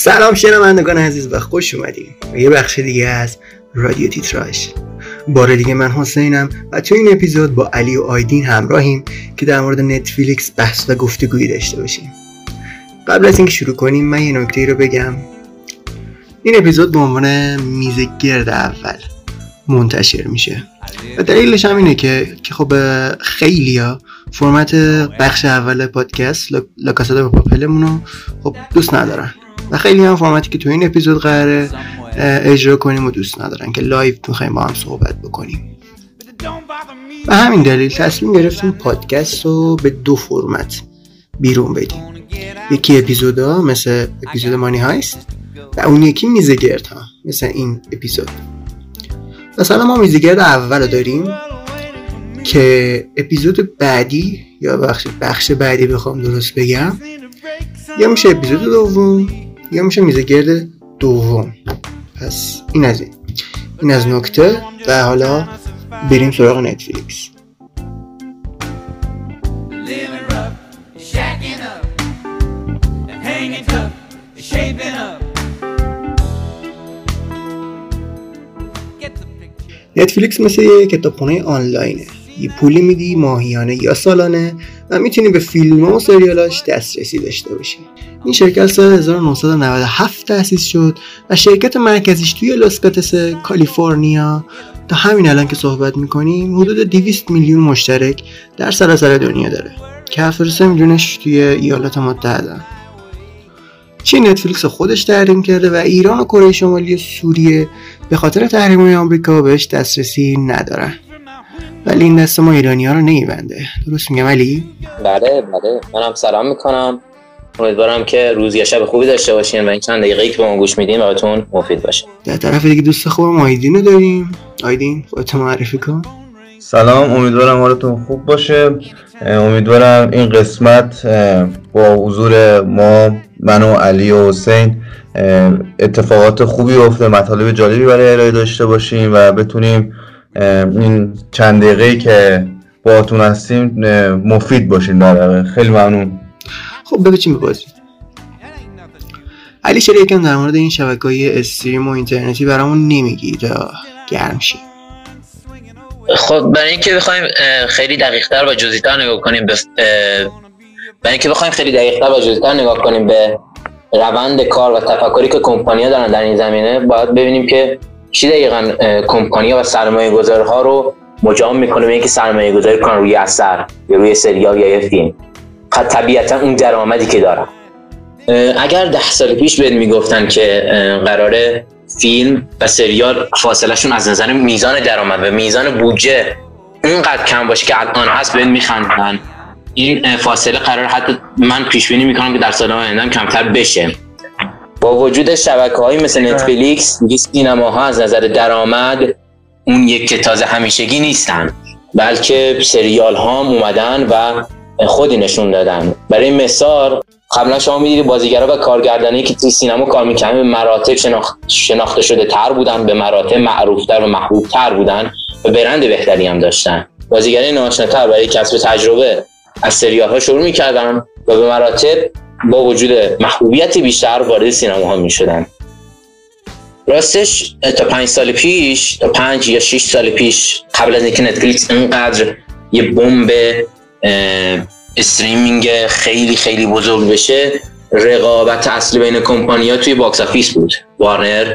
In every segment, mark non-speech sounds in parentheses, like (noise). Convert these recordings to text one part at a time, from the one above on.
سلام شنوندگان عزیز و خوش اومدیم به یه بخش دیگه از رادیو تیتراژ. بار دیگه من حسینم و تو این اپیزود با علی و آیدین همراهیم که در مورد نتفلیکس بحث و گفتگویی داشته باشیم. قبل از اینکه شروع کنیم من یه نکته ای رو بگم. این اپیزود به عنوان میز گرد اول منتشر میشه. و دلیلش هم اینه که که خب خیلی ها فرمت بخش اول پادکست La Casa de Papel مون رو خب دوست ندارن. و خیلی هم فرمتی که تو این اپیزود قراره اجرا کنیم و دوست ندارن که live می‌خوایم با هم صحبت بکنیم. به همین دلیل تصمیم گرفتیم پادکست رو به دو فرمت بیرون بدیم. یکی اپیزودا مثل اپیزود Money Heist و اون یکی میزگرد ها مثل این اپیزود. مثلا ما میزگرد اول رو داریم که اپیزود بعدی یا بخش, بخش بعدی بخوام درست بگم یا میشه اپیزود دوم. یا میشه میزگرد دوم. پس این از این. این از نکته و حالا بریم سراغ نتفلیکس نتفلیکس مثل یه کتابخونه آنلاینه. یه پولی میدی ماهیانه یا سالانه و می‌تونی به فیلم و سریالاش دسترسی داشته باشی. این شرکت سال 1997 تأسیس شد و شرکت مرکزیش توی لاسکاتس کالیفرنیا. تا همین الان که صحبت می‌کنیم حدود 200 میلیون مشترک در سراسر دنیا داره که 73 میلیونش توی ایالات متحده. چین نتفلیکس خودش تحریم کرده و ایران و کره شمالی و سوریه به خاطر تحریم آمریکا بهش دسترسی ندارن. ولی این دست ما ایرانی ها رو نمیبنده درست میگم علی؟ بله بله. منم سلام می‌کنم. امیدوارم که روز یا شب خوبی داشته باشین و این چند دقیقه که به ما گوش میدین براتون مفید باشه. در طرف دیگه دوست خوبم آیدین رو داریم. آیدین خودت معرفی کن. سلام امیدوارم حالتون خوب باشه. امیدوارم این قسمت با حضور ما من و علی و حسین اتفاقات خوبی افته مطالب جالبی برای ارائه داشته باشیم و بتونیم این چند دقیقه که باهاتون هستیم مفید باشیم در خیلی ممنون. خب بگو چی علی چرا یکم در مورد این شبکه های استریم و اینترنتی برامون نمیگی تا گرم شیم خب برای اینکه بخوایم خیلی دقیقتر و جزیتر نگاه کنیم به برای اینکه بخوایم خیلی دقیقتر و جزیتر نگاه کنیم به روند کار و تفکری که کمپانیا دارن در این زمینه باید ببینیم که چی دقیقا کمپانیا و سرمایه گذارها رو مجام می‌کنه به اینکه سرمایه گذاری کنن روی اثر یا روی سریال یا یه فیلم. طبیعتا اون درآمدی که دارن اگر ده سال پیش بهت می‌گفتن که قراره فیلم و سریال فاصلهشون از نظر میزان درآمد و میزان بودجه اینقدر کم باشه که الان هست بهت میخندن این فاصله قرار حتی من پیش بینی می‌کنم که در سال آینده کمتر بشه. با وجود شبکه های مثل نتفلیکس سینماها از نظر درآمد اون یک که تازه همیشگی نیستن بلکه سریال ها اومدن و خودی نشون دادن. برای مثال قبلا شما می‌دیدید بازیگرا و کارگردانی که توی سینما کار می‌کنن به مراتب شناخته شده تر بودن به مراتب معروفتر و محبوب تر بودن و برند بهتری هم داشتن. بازیگرای ناشناس‌تر برای کسب تجربه از سریال ها شروع می‌کردن و به مراتب با وجود محبوبیت بیشتر وارد سینما ها می‌شدن. راستش تا پنج سال پیش تا پنج یا شش سال پیش قبل از اینکه نتفلیکس اینقدر یه بمب streaming خیلی خیلی بزرگ بشه. رقابت اصلی بین کمپانیا توی box office بود. وارنر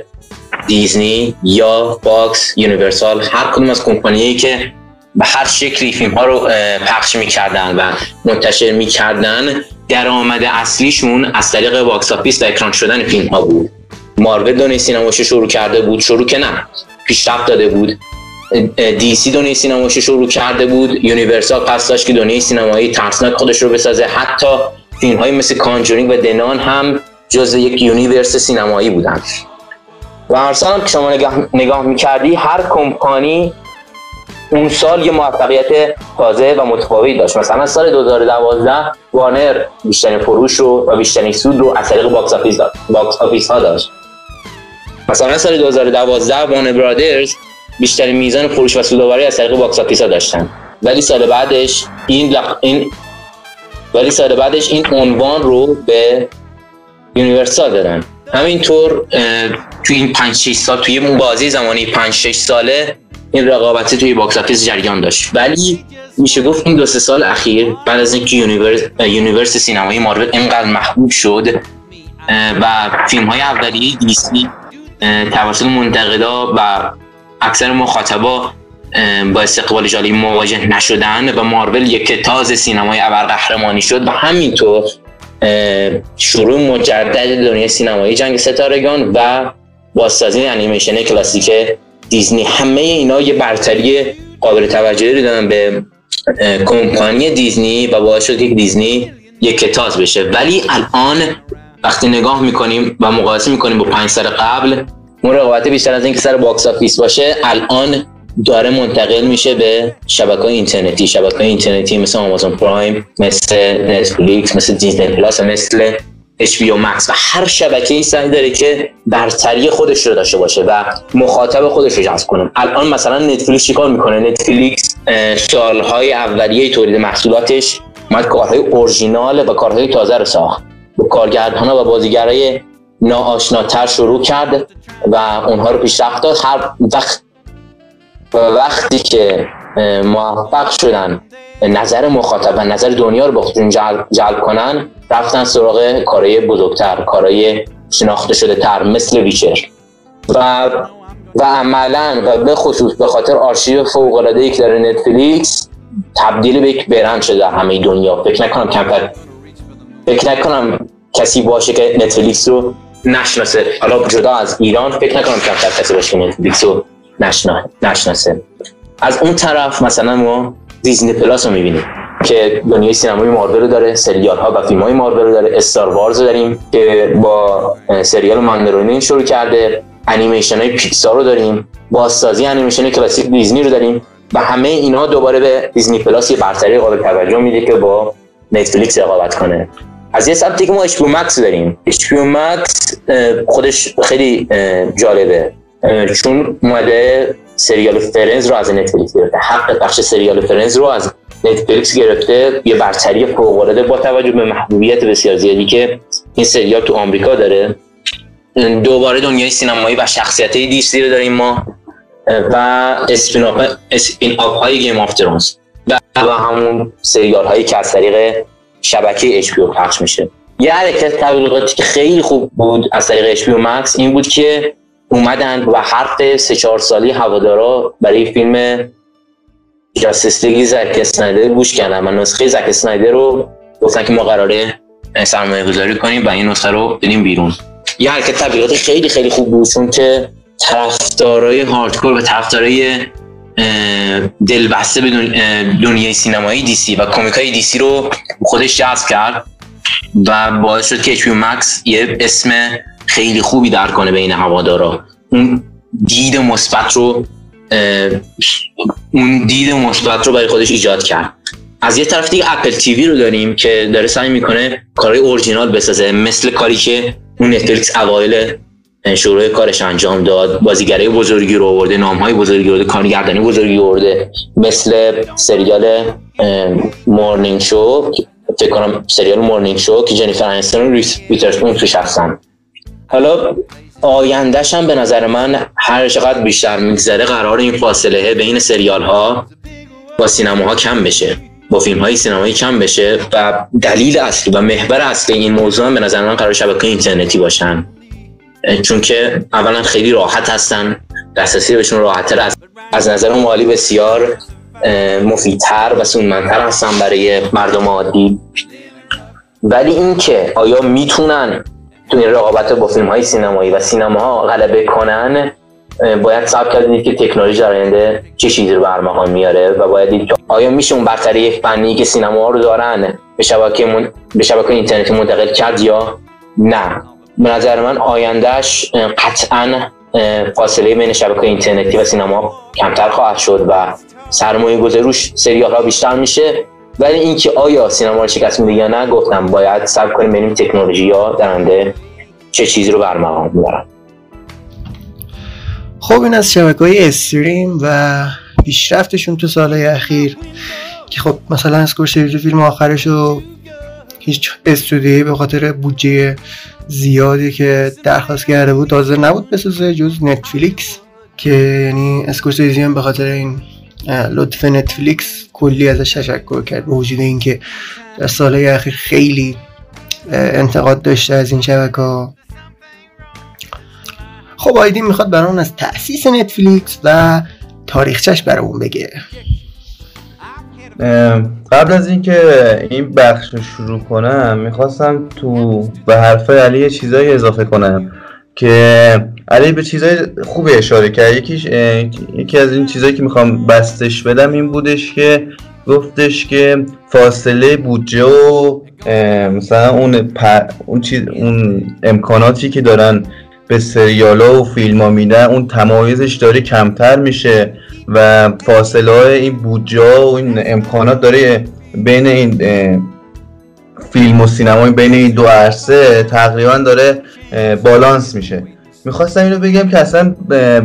دیزنی یا فاکس یونیورسال هر کدوم از کمپانیایی که به هر شکلی فیلم ها رو پخش می‌کردن و منتشر می‌کردن درآمد اصلیشون از طریق box office و اکران شدن فیلم ها بود. مارول سینماش شروع کرده بود شروع که نه پیشرفت داده بود. دی سی دنیای سینماش شروع کرده بود. یونیورسال قصد داشت که دنیای سینمایی ترسناک خودش رو بسازه. حتی فیلم های مثل Conjuring و The Nun هم جز یک universe سینمایی بودن. و هر سال که شما نگاه, نگاه می‌کردی هر کمپانی اون سال یه موفقیت تازه و متفاوتی داشت. مثلا سال 2012 وارنر بیشترین فروش رو و بیشترین سود رو از طریق box office box office ها داشت. مثلا سال 2012 وارنر برادرز بیشترین میزان فروش و سودآوری از طریق box office ها داشتن. ولی سال بعدش این لق... این ولی سال بعدش این عنوان رو به یونیورسال دادن. همینطور توی این 5 6 سال توی اون بازه زمانی 5 6 ساله این رقابتی توی box office جریان داشت. ولی میشه گفت این دو سه سال اخیر بعد از اینکه universe universe سینمایی مارول اینقدر محبوب شد و فیلم های اولیه دی سی توسط منتقدا و اکثر مخاطبا با استقبال جالی مواجه نشدن و مارول یک تاز سینمای ابرقهرمانی شد و همینطور شروع مجدد دنیای سینمایی جنگ ستارگان و بازسازی انیمیشن کلاسیک دیزنی. همه اینا یه برتری قابل توجهی رو دادن به کمپانی دیزنی و باعث شد که دیزنی یک تاز بشه. ولی الان وقتی نگاه می‌کنیم و مقایسه می‌کنیم با پنج سال قبل اون رقابت بیشتر از اینکه سر box office باشه الان داره منتقل میشه به شبکه اینترنتی. شبکه اینترنتی مثل آمازون پرایم مثل نتفلیکس مثل دیزنی پلاس مثل HBO Max و هر شبکه ای سعی داره که برتری خودش رو داشته باشه و مخاطب خودش رو جذب کنه. الان مثلا نتفلیکس چیکار می‌کنه؟ نتفلیکس سالهای اولیه تولید محصولاتش اومد کارهای اورجینال و کارهای تازه رو ساخت. با کارگردان و بازیگرای ناآشناتر شروع کرد و اونها رو پیشرفت داد. هر وقت وقتی که موفق شدن نظر مخاطب و نظر دنیا رو با جلب, جلب کنن رفتن سراغ کارهای بزرگتر کارهای شناخته شده تر مثل ویچر. و و عملا و به خصوص به خاطر آرشیو فوق العاده ای که داره نتفلیکس تبدیل به یک برند شده در همه دنیا. فکر نکنم کمتر فکر نکنم کسی باشه که نتفلیکس رو نشناسه. حالا جدا از ایران فکر نکنم کمتر کسی باشه نتفلیکس رو نشناسه. از اون طرف مثلا ما دیزنی پلاس رو می‌بینیم که دنیای سینمای مارول رو داره سریال ها و فیلم های مارول رو داره Star Wars رو داریم که با سریال Mandalorian شروع کرده انیمیشن های پیکسار رو داریم بازسازی انیمیشن کلاسیک دیزنی رو داریم و همه اینها دوباره به دیزنی پلاس یه برتری قابل توجه میده که با نتفلیکس رقابت کنه. از یه سمتی که ما HBO Max داریم. HBO Max خودش خیلی جالبه. چون اومده سریال Friends رو از نتفلیکس گرفته. حق پخش سریال Friends رو از نتفلیکس گرفته. یه برتری فوق العاده با توجه به محبوبیت بسیار زیادی که این سریال تو آمریکا داره. دوباره دنیای سینمایی و شخصیت دی سی رو داریم ما. و spin-off های Game of Thrones و همون سریال هایی که از طریق شبکه HBO پخش میشه. یه حرکت تبلیغاتی که خیلی خوب بود از طریق HBO Max این بود که اومدن و حرف سه چهار سالی هوادارا برای فیلم Justice League زک اسنایدر گوش کردن و نسخه زک اسنایدر رو گفتن که ما قراره سرمایه گذاری کنیم و این نسخه رو بدیم بیرون. یه حرکت تبلیغاتی خیلی خیلی خوب بود چون که طرفدارای هاردکور و طرفدارای دلبسته به دنیای سینمایی دیسی و کمیک های دیسی رو خودش جذب کرد و باعث شد که اچ مکس یه اسم خیلی خوبی در کنه بین هوادارا. اون دید مثبت رو اون دید مثبت رو برای خودش ایجاد کرد. از یه طرف دیگه اپل تیوی رو داریم که داره سعی می‌کنه کارهای اورجینال بسازه مثل کاری که اون نتفلیکس اوایل شروع کارش انجام داد بازیگرای بزرگی رو آورده نامهای بزرگی رو کارگردانی بزرگی آورده مثل سریال Morning Show فکر کنم سریال Morning Show که جنیفر انیستون و ریس ویترسپون توش هستن. حالا آیندهش هم به نظر من هر چقدر بیشتر میگذره قرار این فاصله بین سریال ها با سینما کم بشه با فیلم های سینمایی کم بشه و دلیل اصلی و محور اصلی این موضوع هم به نظر من قرار شبکه اینترنتی باشن. چون که اولا خیلی راحت هستن دسترسی بهشون راحتتر از از نظر مالی بسیار مفیدتر و سونمندتر هستن برای مردم عادی. ولی اینکه آیا می‌تونن تو این رقابت با فیلم های سینمایی و سینما ها غلبه کنن باید صبر کردید که تکنولوژی در آینده چه چیزی رو برمغان میاره و باید دید آیا میشه اون برتری فنی که سینما ها رو دارن به شبکه, من... به شبکه اینترنتی منتقل کرد یا نه؟ به نظر من آیندهش قطعا فاصله بین شبکه اینترنتی و سینما کمتر خواهد شد و سرمایه گذاری روش ها بیشتر میشه. ولی اینکه آیا سینما رو شکست میده یا نه گفتم باید صبر کنیم ببینیم تکنولوژی ها درنده چه چیزی رو برمغان می‌برن. خب این از شبکه های استریم و پیشرفتشون تو سالهای اخیر که خب مثلا اسکورسیزی فیلم آخرش رو هیچ استودیویی به خاطر بودجه زیادی که درخواست کرده بود تازه نبود بسازه جز نتفلیکس که یعنی اسکورسیزی هم به خاطر این لطف نتفلیکس کلی ازش تشکر کرد به وجود اینکه در سالهای اخیر خیلی انتقاد داشته از این شبکه خب آیدین می‌خواد برامون از تأسیس نتفلیکس و تاریخچش برامون بگه. قبل از اینکه این بخش رو شروع کنم می‌خواستم تو به حرف علی چیزایی اضافه کنم که علی به چیزای خوبی اشاره کرد. یکیش یکی از این چیزایی که می‌خوام بستش بدم این بودش که گفتش که فاصله بودجه و مثلا اون, اون, چیز... اون امکاناتی که دارن به سریال ها و فیلم ها میدن اون تمایزش داره کمتر میشه و فاصله های این بودجه و این امکانات داره بین این فیلم و سینمای بین این دو عرصه تقریبا داره بالانس میشه. می‌خواستم اینو بگم که اصلا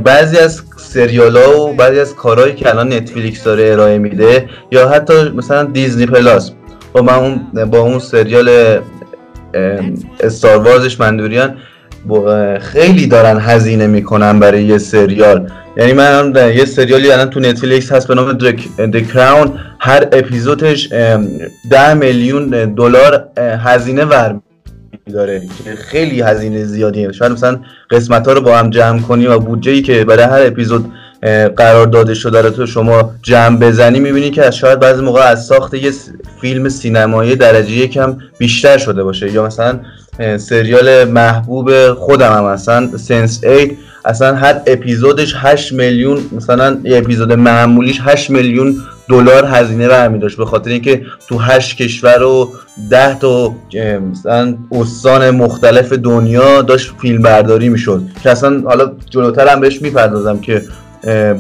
بعضی از سریال ها و بعضی از کارهایی که الان نتفلیکس داره ارائه میده یا حتی مثلا دیزنی پلاس با, من با اون سریال استار وارزش مندوریان. خیلی دارن هزینه می‌کنن برای یه سریال. یعنی من یه سریالی الان تو نتفلیکس هست به نام د کراون هر اپیزودش ده میلیون دلار هزینه ور داره که خیلی هزینه زیادیه. شاید مثلا قسمت ها رو با هم جمع کنی و بودجه ای که برای هر اپیزود قرار داده شده رو تو شما جمع بزنی می‌بینی که شاید بعضی موقع از ساخت یه فیلم سینمایی درجه یکم بیشتر شده باشه. یا مثلا سریال محبوب خودم هم مثلا سنس 8 اصلا هر اپیزودش 8 میلیون مثلا یه اپیزود معمولیش 8 میلیون دلار هزینه برمی داشت. به خاطر اینکه تو 8 کشور و 10 تا مثلا استان مختلف دنیا داشت فیلم برداری می‌شد. که اصلا حالا جلوتر هم بهش می‌پردازم که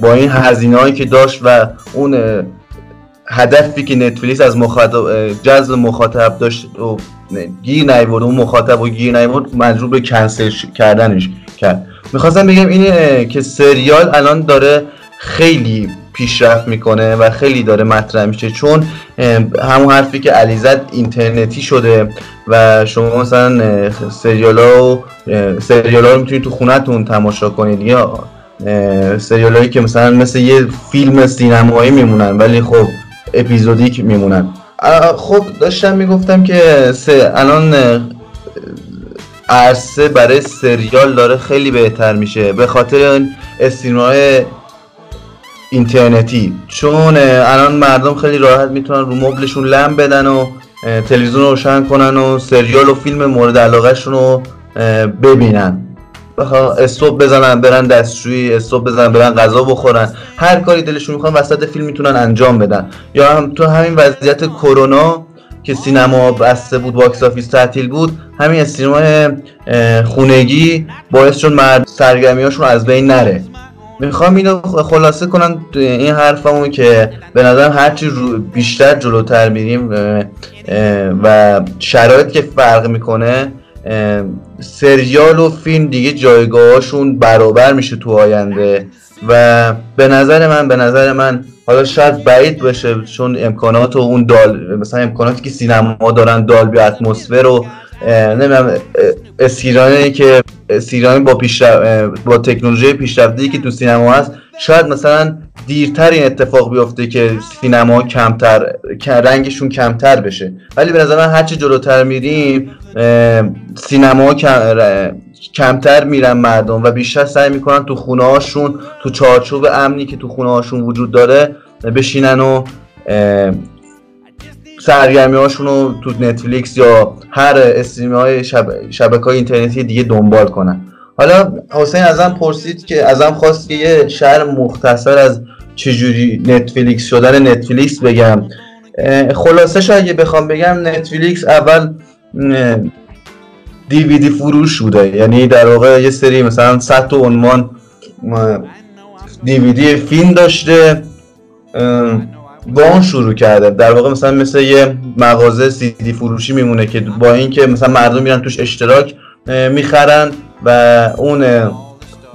با این هزینه که داشت و اون هدفی که نتفلیکس از مخاطب جذب مخاطب داشت و گیر نیورد اون مخاطب و گیر نیورد مجبور به کنسل کردنش کرد. می‌خواستم بگم اینه که سریال الان داره خیلی پیشرفت می‌کنه و خیلی داره مطرح میشه چون همون حرفی که علیزد اینترنتی شده و شما مثلا سریال ها و سریال ها رو می‌تونید تو خونتون تماشا کنید یا سریال هایی که مثلا مثل یه فیلم سینمایی میمونن ولی خب اپیزودیک میمونن. خب داشتم می‌گفتم که الان عرصه برای سریال داره خیلی بهتر میشه به خاطر این های اینترنتی. چون الان مردم خیلی راحت می‌تونن رو مبلشون لم بدن و تلویزیون روشن کنن و سریال و فیلم مورد علاقهشون رو ببینن. استوب بزنن برن دستشویی استوب بزنن برن غذا بخورن. هر کاری دلشون می‌خوان وسط فیلم می‌تونن انجام بدن. یا هم تو همین وضعیت کرونا که سینما بسته بود box office تعطیل بود همین سینما خونگی باعث شد مردم سرگرمیاشون از بین نره. می‌خوام اینو خلاصه کنم این حرفمو که به نظرم هرچی بیشتر جلوتر میریم و شرایط که فرق می‌کنه سریال و فیلم دیگه جایگاهاشون برابر میشه تو آینده و به نظر من به نظر من حالا شاید بعید باشه چون امکانات و اون دال مثلا امکاناتی که سینما دارن Dolby Atmosphere و نمی‌دونم اسیرانی که اسیرانی با با تکنولوژی پیشرفته که تو سینما هست شاید مثلا دیرتر این اتفاق بیفته که سینما کمتر رنگشون کمتر بشه. ولی به نظر من هرچی جلوتر میریم سینما کمتر میرن مردم و بیشتر سعی می‌کنن تو خونه هاشون تو چارچوب امنی که تو خونه هاشون وجود داره بشینن و سرگرمی هاشون رو تو نتفلیکس یا هر استریمی های شبکه های اینترنتی دیگه دنبال کنن. حالا حسین ازم پرسید که ازم خواست که یه شهر مختصر از چجوری نتفلیکس شدن نتفلیکس بگم. خلاصه اگه بخوام بگم نتفلیکس اول دیویدی فروش بوده. یعنی در واقع یه سری مثلا 100 تا عنوان دیویدی فیلم داشته با اون شروع کرده. در واقع مثلا مثل یه مغازه سی دی فروشی میمونه که با اینکه مثلا مردم میرن توش اشتراک می‌خرن و اون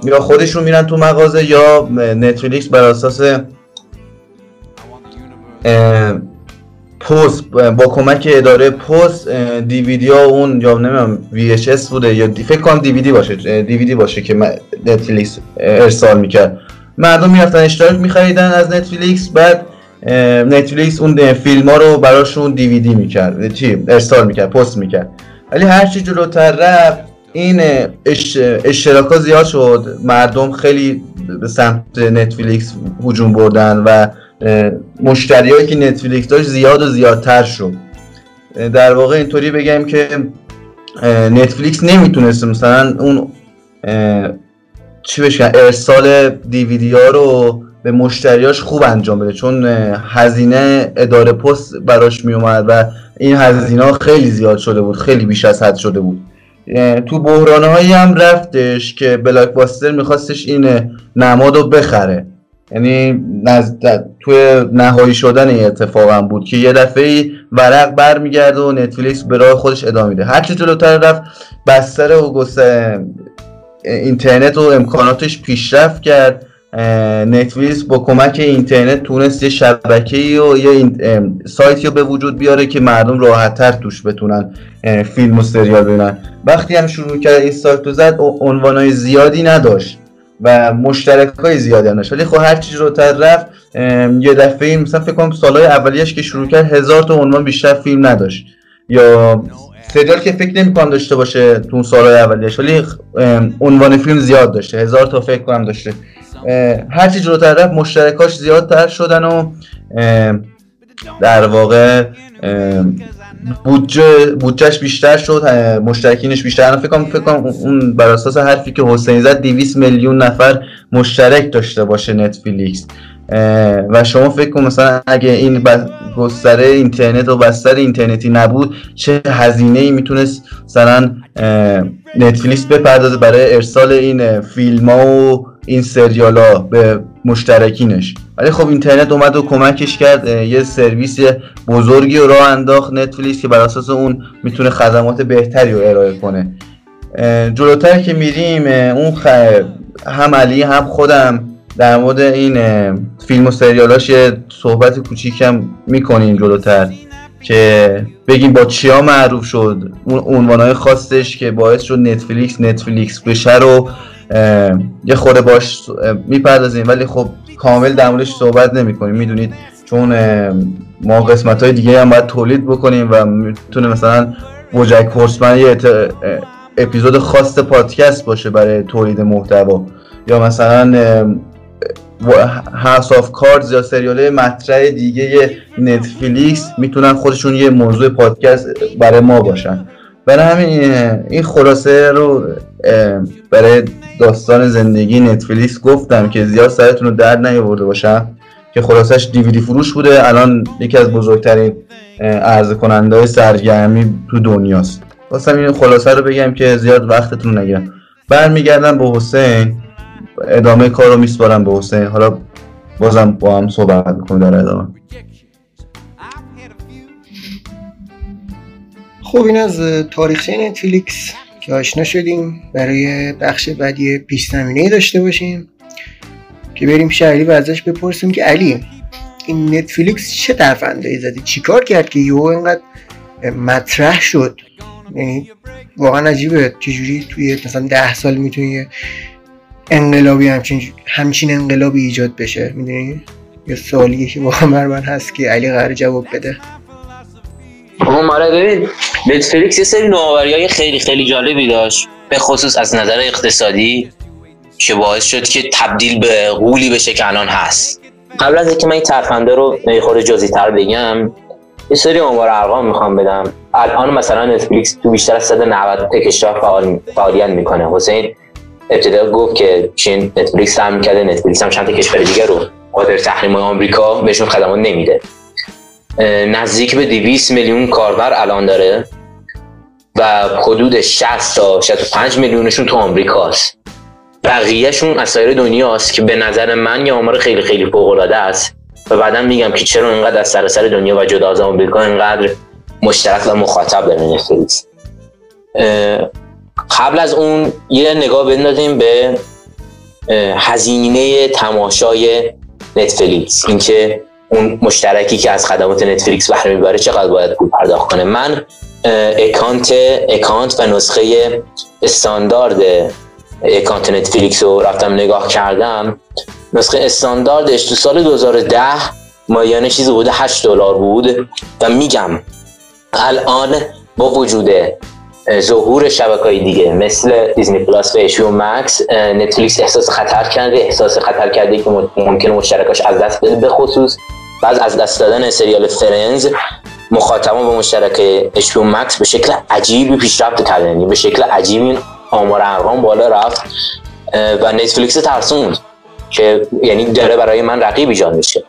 یا خودشون میرن تو مغازه یا نتفلیکس بر اساس پست با کمک اداره پست دیویدی ها اون یا نمی‌دونم VHS بوده یا فکر کنم دیویدی باشه دیویدی باشه که نتفلیکس ارسال می‌کرد. مردم می‌رفتن اشتراک میخریدن از نتفلیکس بعد نتفلیکس اون فیلم ها رو براشون دیویدی می‌کرد چی؟ ارسال می‌کرد پست می‌کرد. ولی هرچی جلوتر رفت این اشتراک ها زیاد شد. مردم خیلی به سمت نتفلیکس هجوم بردن و مشتریایی که نتفلیکس داشت زیاد و زیادتر شد. در واقع اینطوری بگم که نتفلیکس نمی‌تونست مثلا اون چی بشه ارسال دیویدی ها رو به مشتریاش خوب انجام بده. چون هزینه اداره پست براش میومد و این هزینه ها خیلی زیاد شده بود خیلی بیش از حد شده بود. تو بحرانه هایی هم رفتش که بلاک باستر میخواستش این نماد رو بخره. یعنی نزد... توی نهایی شدن این اتفاق هم بود که یه دفعه ورق برمیگرده و نتفلیکس به راه خودش ادامه میده. هرچی جلوتر رفت بستر و اینترنت و امکاناتش پیشرفت کرد. نتفلیکس با کمک اینترنت تونست یه شبکه و یه سایتی رو به وجود بیاره که مردم راحتتر توش بتونن فیلم و سریال ببینن. وقتی هم شروع کرد این سایت رو زد عنوانهای زیادی نداشت. و مشترک های زیادی هم ولی خب هر چیز رو رفت یه دفعه این مثلا فکر کنم سالهای اولیش که شروع کرد هزار تا عنوان بیشتر فیلم نداشت. یا سریال که فکر نمی کنم داشته باشه تو اون سالهای اولیش ولی عنوان فیلم زیاد داشته هزار تا فکر کنم داشته. هرچی جلوتر رفت مشترکاش زیادتر شدن و در واقع بودجه بودجهش بیشتر شد مشترکینش بیشتر. فکر کنم فکر کنم اون بر اساس حرفی که حسین زد 200 میلیون نفر مشترک داشته باشه نتفلیکس. و شما فکر کن مثلا اگه این گستره اینترنت و بستر اینترنتی نبود چه هزینه ای می‌تونست مثلا نتفلیکس بپردازه برای ارسال این فیلم ها و این سریال ها به مشترکینش. ولی خب اینترنت اومد و کمکش کرد یه سرویس بزرگی رو راه انداخت نتفلیکس که بر اساس اون می‌تونه خدمات بهتری رو ارائه کنه. جلوتر که میریم اون خ... هم علی هم خودم در مورد این فیلم و سریالاش یه صحبت کوچیکم می‌کنیم جلوتر که بگیم با چیا معروف شد اون عنوانهای خاصش که باعث شد نتفلیکس نتفلیکس بشه رو یه خورده باش می‌پردازیم ولی خب کامل در موردش صحبت نمی کنیم می‌دونید چون ما قسمت های دیگه هم باید تولید بکنیم و می‌تونه مثلا بوجک هورسمن یه اپیزود خاص پادکست باشه برای تولید محتوا. یا مثلا House of Cards یا سریال مطرح دیگه نتفلیکس می‌تونن خودشون یه موضوع پادکست برای ما باشن. برای همین این خلاصه رو برای داستان زندگی نتفلیکس گفتم که زیاد سرتون رو درد نیاورده باشم که خلاصش دیویدی فروش بوده. الان یکی از بزرگترین عرضه کننده سرگرمی تو دنیاست. خواستم این خلاصه رو بگم که زیاد وقتتون نگیرم. برمیگردم به حسین. ادامه کار رو میسپارم به حسین. حالا بازم با هم صحبت می‌کنم در ادامه. خب این از تاریخچه نتفلیکس. که آشنا شدیم برای بخش بعدی پیش زمینه داشته باشیم که بریم شهری و ازش بپرسیم که علی این نتفلیکس چه ای زدی چیکار کرد که یهو اینقدر مطرح شد؟ یعنی واقعا عجیبه. چجوری توی مثلا ده سال می‌تونی انقلابی همچین همچین انقلابی ایجاد بشه؟ می‌دونی؟ یه سوالیه که واقعا من هست که علی قرار جواب بده. ماره ببین نتفلیکس یه سری نوآوری های خیلی خیلی جالبی داشت. به خصوص از نظر اقتصادی که باعث شد که تبدیل به غولی بشه که الان هست. قبل از اینکه من این ترفنده رو خود جزئی تر بگم یه سری آمار ارقام می‌خوام بدم. الان مثلا نتفلیکس تو بیشتر از 190 تکشار فعال فعالیت می‌کنه. حسین ابتدا گفت که چین نتفلیکس هم کرده نتفلیکس هم چند تا کشور دیگه رو خاطر تحریم آمریکا بهشون خدمات نمیده. نزدیک به 200 میلیون کاربر الان داره و حدود 60 تا 65 میلیونشون تو آمریکاست بقیهشون از سایر دنیاست که به نظر من یه آمار خیلی خیلی فوق العاده است و بعدا میگم که چرا اینقدر از سراسر دنیا و جدا از آمریکا اینقدر مشترک و مخاطب داره نتفلیکس قبل از اون یه نگاه بندازیم به هزینه تماشای نتفلیکس. اینکه اون مشترکی که از خدمات نتفلیکس بهره می‌بره چقدر باید پول پرداخت کنه؟ من account account و نسخه استاندارد account نتفلیکس رو رفتم نگاه کردم. نسخه استانداردش تو سال 2010 ماهیانه چیزی بوده 8 دلار بود و میگم الان با وجود ظهور شبکه های دیگه مثل دیزنی پلاس و HBO Max نتفلیکس احساس خطر کرده احساس خطر کرده که ممکنه مشترکاش از دست بده به خصوص بعد از دست دادن سریال فرنز مخاطبان به مشترک اشیو مکس به شکل عجیبی پیشرفت کردن. یعنی به شکل عجیبی آمار ارقام بالا رفت و نتفلیکس ترسوند که یعنی داره برای من رقیب ایجاد میشه.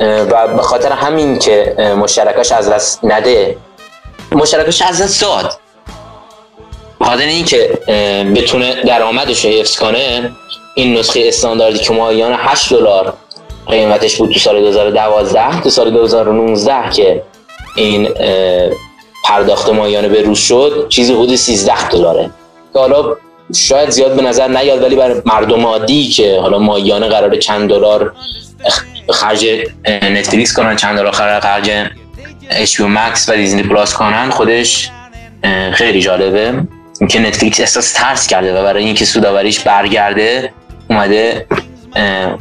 و به خاطر همین که مشترکاش از دست نده مشترکاش از دست داد. خاطر این که بتونه درآمدش رو حفظ کنه این نسخه استانداردی که ماهیانه 8 دلار قیمتش بود تو سال 2012 تو سال 2019 که این پرداخت ماهیانه به روز شد چیزی حدود 13 دلاره. که حالا شاید زیاد به نظر نیاد ولی برای مردم عادی که حالا ماهیانه قرار چند دلار خرج نتفلیکس کنن چند دلار خرج اچ مکس و دیزنی پلاس کنن خودش خیلی جالبه. اینکه نتفلیکس احساس ترس کرده و برای اینکه سوداوریش برگرده اومده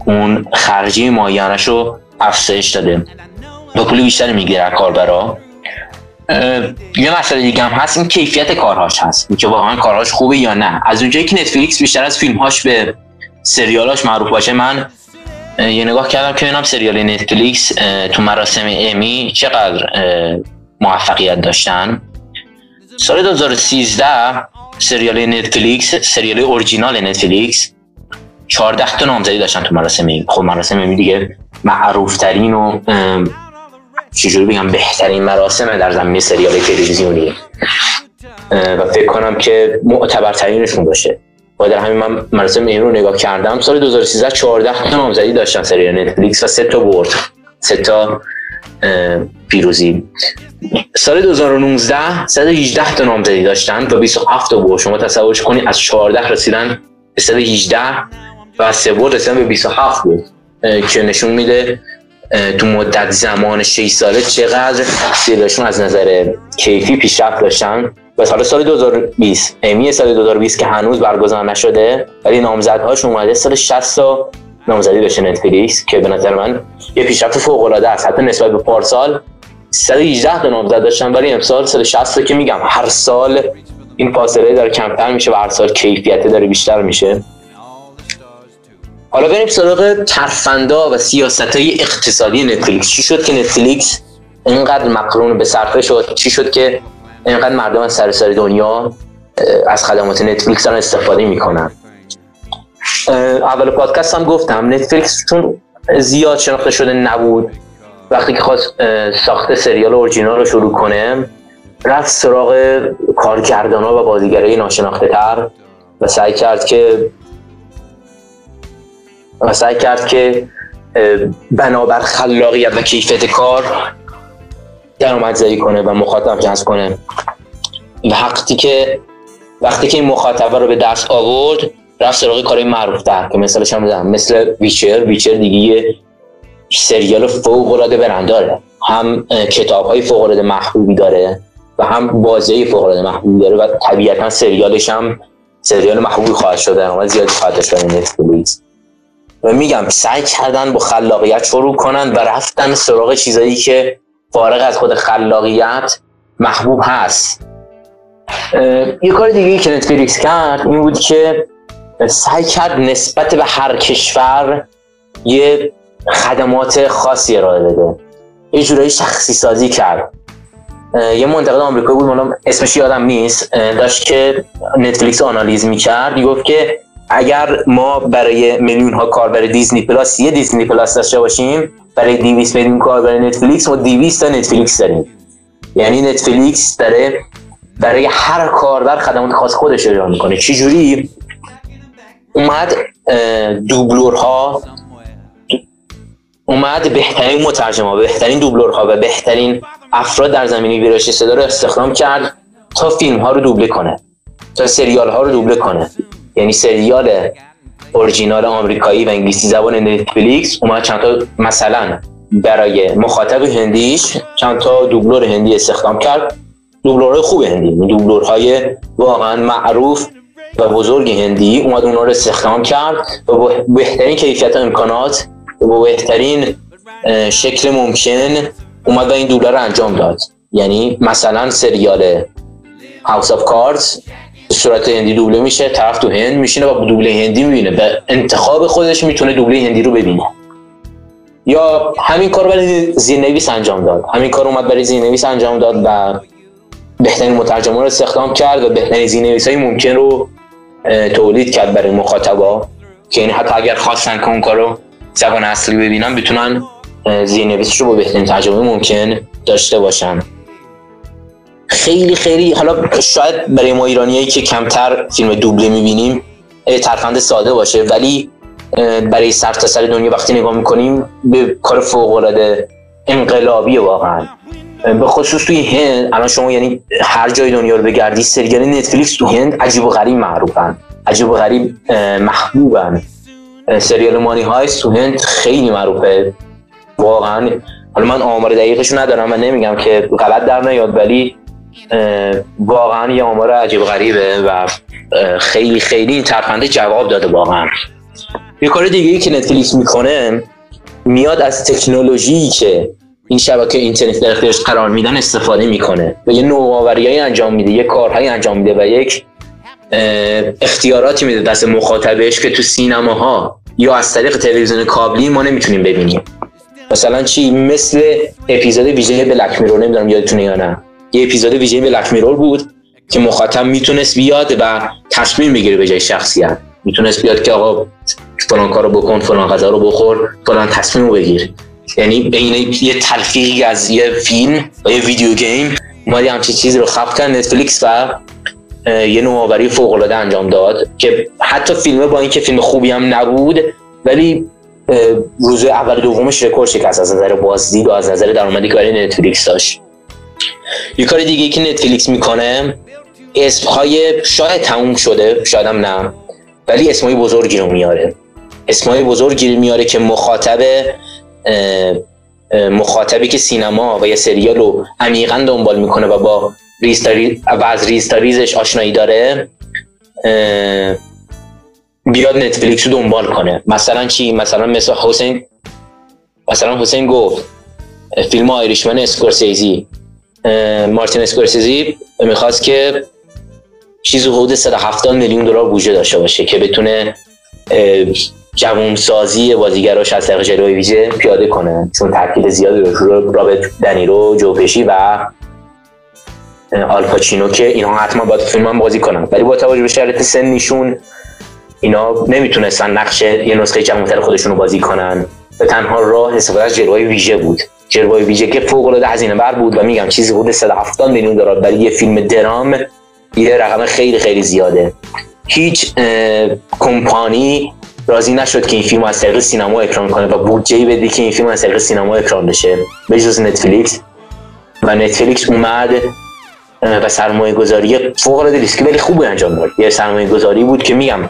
اون خرجی ماهیانش رو افزایش داده. با پول بیشتری می‌گیره کاربرا. یه مسئله دیگه هم هست این کیفیت کارهاش هست. اینکه واقعا کارهاش خوبه یا نه. از اونجایی که نتفلیکس بیشتر از فیلمهاش به سریالاش معروف باشه من یه نگاه کردم که ببینم سریال نتفلیکس تو مراسم امی چقدر موفقیت داشتن. سال 2013 سریال نتفلیکس سریال اورجینال نتفلیکس 14 تا نامزدی داشتن تو مراسم امی خب مراسم امی دیگه معروف ترین و چجوری بگم بهترین مراسم در زمینه سریال تلویزیونی. و فکر کنم که معتبرترینشون باشه. و در همین من مراسم این رو نگاه کردم سال 2013 14 تا نامزدی داشتن سریال نتفلیکس و سه تا برد. سه تا پیروزی. سال 2019 118 تا نامزدی داشتن و 27 تا برد. شما تصورش کنید از 14 رسیدن به 118 و سه برد رسیدن به 27 بود. که نشون میده تو مدت زمان 6 ساله چقدر سیرشون از نظر کیفی پیشرفت داشتن. و سال سال 2020 امی سال 2020 که هنوز برگزار نشده ولی نامزدهاش اومده سال 60 تا نامزدی داشته نتفلیکس که به نظر من یه پیشرفت فوق العاده است. حتی نسبت به پارسال 118 تا نامزد داشتن ولی امسال سال 60 که میگم هر سال این فاصله داره کمتر میشه و هر سال کیفیت داره بیشتر میشه. حالا بریم سراغ ترفندا و سیاست های اقتصادی نتفلیکس. چی شد که نتفلیکس اینقدر مقرون به صرفه شد؟ چی شد که اینقدر مردم از سراسر دنیا از خدمات نتفلیکس دارن استفاده می‌کنن؟ اول پادکست هم گفتم نتفلیکس چون زیاد شناخته شده نبود. وقتی که خواست ساخت سریال اورجینال رو شروع کنه رفت سراغ کارگردان ها و بازیگرای ناشناخته تر و سعی کرد که و سعی کرد که بنابر خلاقیت و کیفیت کار درآمدزایی کنه و مخاطب جذب کنه. و وقتی که وقتی که این مخاطبه رو به دست آورد رفت سراغ کارهای معروف تر که مثالش هم مثل ویچر. ویچر دیگه سریال فوق العاده برند داره. هم کتاب های فوق العاده محبوبی داره و هم بازی فوق العاده محبوبی داره و طبیعتا سریالش هم سریال محبوبی خواهد شد. درآمد زیادی خواهد داشت نتفلیکس و میگم سعی کردن با خلاقیت شروع کنن و رفتن سراغ چیزایی که فارغ از خود خلاقیت محبوب هست. یه کار دیگه که نتفلیکس کرد این بود که سعی کرد نسبت به هر کشور یه خدمات خاصی ارائه بده. یه جورایی شخصی سازی کرد. یه منتقد آمریکایی بود اسمش یادم نیست. داشت که نتفلیکس آنالیز می‌کرد. گفت که اگر ما برای میلیون ها کاربر دیزنی پلاس یه دیزنی پلاس داشته باشیم برای 200 میلیون کاربر نتفلیکس ما 200 تا نتفلیکس داریم. یعنی نتفلیکس داره برای هر کاربر خدمات خاص خودش اجرا می‌کنه. چجوری؟ اومد دوبلورها اومد بهترین مترجمها بهترین دوبلورها و بهترین افراد در زمینه ویرایش صدا رو استخدام کرد تا فیلم ها رو دوبله کنه تا سریال ها رو دوبله کنه. یعنی سریال اورجینال آمریکایی و انگلیسی زبان نتفلیکس اومد چند تا مثلا برای مخاطب هندیش چند تا دوبلور هندی استخدام کرد. دوبلورهای خوب هندی دوبلورهای واقعا معروف و بزرگ هندی اومد اونا رو استخدام کرد و با بهترین کیفیت امکانات و با بهترین شکل ممکن اومد و این دوبلور رو انجام داد. یعنی مثلا سریال هاوس آف کاردز صورت هندی دوبله میشه طرف تو هند میشینه و دوبله هندی می‌بینه. به انتخاب خودش می‌تونه دوبله هندی رو ببینه. یا همین کار برای زیرنویس انجام داد. همین کار اومد برای زیرنویس انجام داد و بهترین مترجمان رو استخدام کرد و بهترین زیرنویس های ممکن رو تولید کرد برای مخاطبا. که این حتی اگر خواستن که اون کارو زبان اصلی ببینن بتونن زیرنویسش رو با بهترین ترجمه ممکن داشته باشن. خیلی خیلی حالا شاید برای ما ایرانیایی که کمتر فیلم دوبله می‌بینیم ترفند ساده باشه ولی برای سرتاسر سر دنیا وقتی نگاه می‌کنیم به کار فوق العاده انقلابی واقعا. به خصوص توی هند الان شما یعنی هر جای دنیا رو بگردی سریال نتفلیکس تو هند عجیب و غریب معروفن. عجیب و غریب محبوبن. سریال مانی های تو هند خیلی معروفه. واقعا حالا من آمار دقیقش ندارم من نمیگم که غلط در نیاد ولی واقعا یه آمار عجیب غریبه و خیلی خیلی ترفنده جواب داده واقعا. یه کار دیگه که نتفلیکس می‌کنه میاد از تکنولوژی که این شبکه اینترنت در اختیارش قرار میدن استفاده می‌کنه و یه نوآوریایی انجام میده یه کارهایی انجام میده و یک اختیاراتی میده دست مخاطبش که تو سینماها یا از طریق تلویزیون کابلی ما نمی‌تونیم ببینیم. مثلا چی؟ مثل اپیزود ویژه بلک میرور نمی‌دونم یادتونه یا نه. یه اپیزود ویژه بلک میرور بود که مخاطب می‌تونست بیاد و تصمیم بگیره به جای شخصیت. می‌تونست بیاد که آقا فلان کارو بکن فلان غذا رو بخور فلان تصمیم رو بگیر. یعنی بین یه تلفیقی از یه فیلم و یه ویدیو گیم اومدی همچین چیزی رو خلق کرد نتفلیکس و یه نوآوری فوق العاده انجام داد که حتی فیلمه با اینکه فیلم خوبی هم نبود ولی روز اول دومش رکورد شکست از نظر بازدید و از نظر درآمدی که برای نتفلیکس داشت. یه کار دیگه که نتفلیکس می‌کنه اسم های شاید تموم شده شاید هم نه ولی اسمای بزرگی رو میاره. اسمای بزرگی رو میاره که مخاطب مخاطبی که سینما و یا سریال رو عمیقا دنبال می‌کنه و با و از ریستاریزش آشنایی داره بیاد نتفلیکس رو دنبال کنه. مثلا چی؟ مثلا مثل حسین مثلا حسین گفت فیلم Irishman اسکورسیزی. مارتین اسکورسیزی می‌خواست که چیز حدود 170 میلیون دلار بودجه داشته باشه که بتونه جوون سازی بازیگراش از طریق جلوه‌ی ویژه پیاده کنه. چون تاکید زیادی رو رابرت دنیرو جو پشی و آل پاچینو که اینا حتما باید فیلم هم بازی کنن. ولی با توجه به شرایط سنیشون اینا نمی‌تونستن نقش یه نسخه جوانتر خودشون رو بازی کنن. به تنها راه استفاده از جلوه ویژه بود. جلوه ویژه که فوق العاده هزینه بر بود و میگم چیزی حدود 170 میلیون دلار برای یه فیلم درام یه رقم خیلی خیلی زیاده. هیچ کمپانی راضی نشد که این فیلم از طریق سینما اکران کنه و بودجه بده که این فیلم از طریق سینما اکران بشه. به جز نتفلیکس. و نتفلیکس اومد و سرمایه گذاری فوق العاده ریسکی ولی خوب انجام داد. یه سرمایه گذاری بود که میگم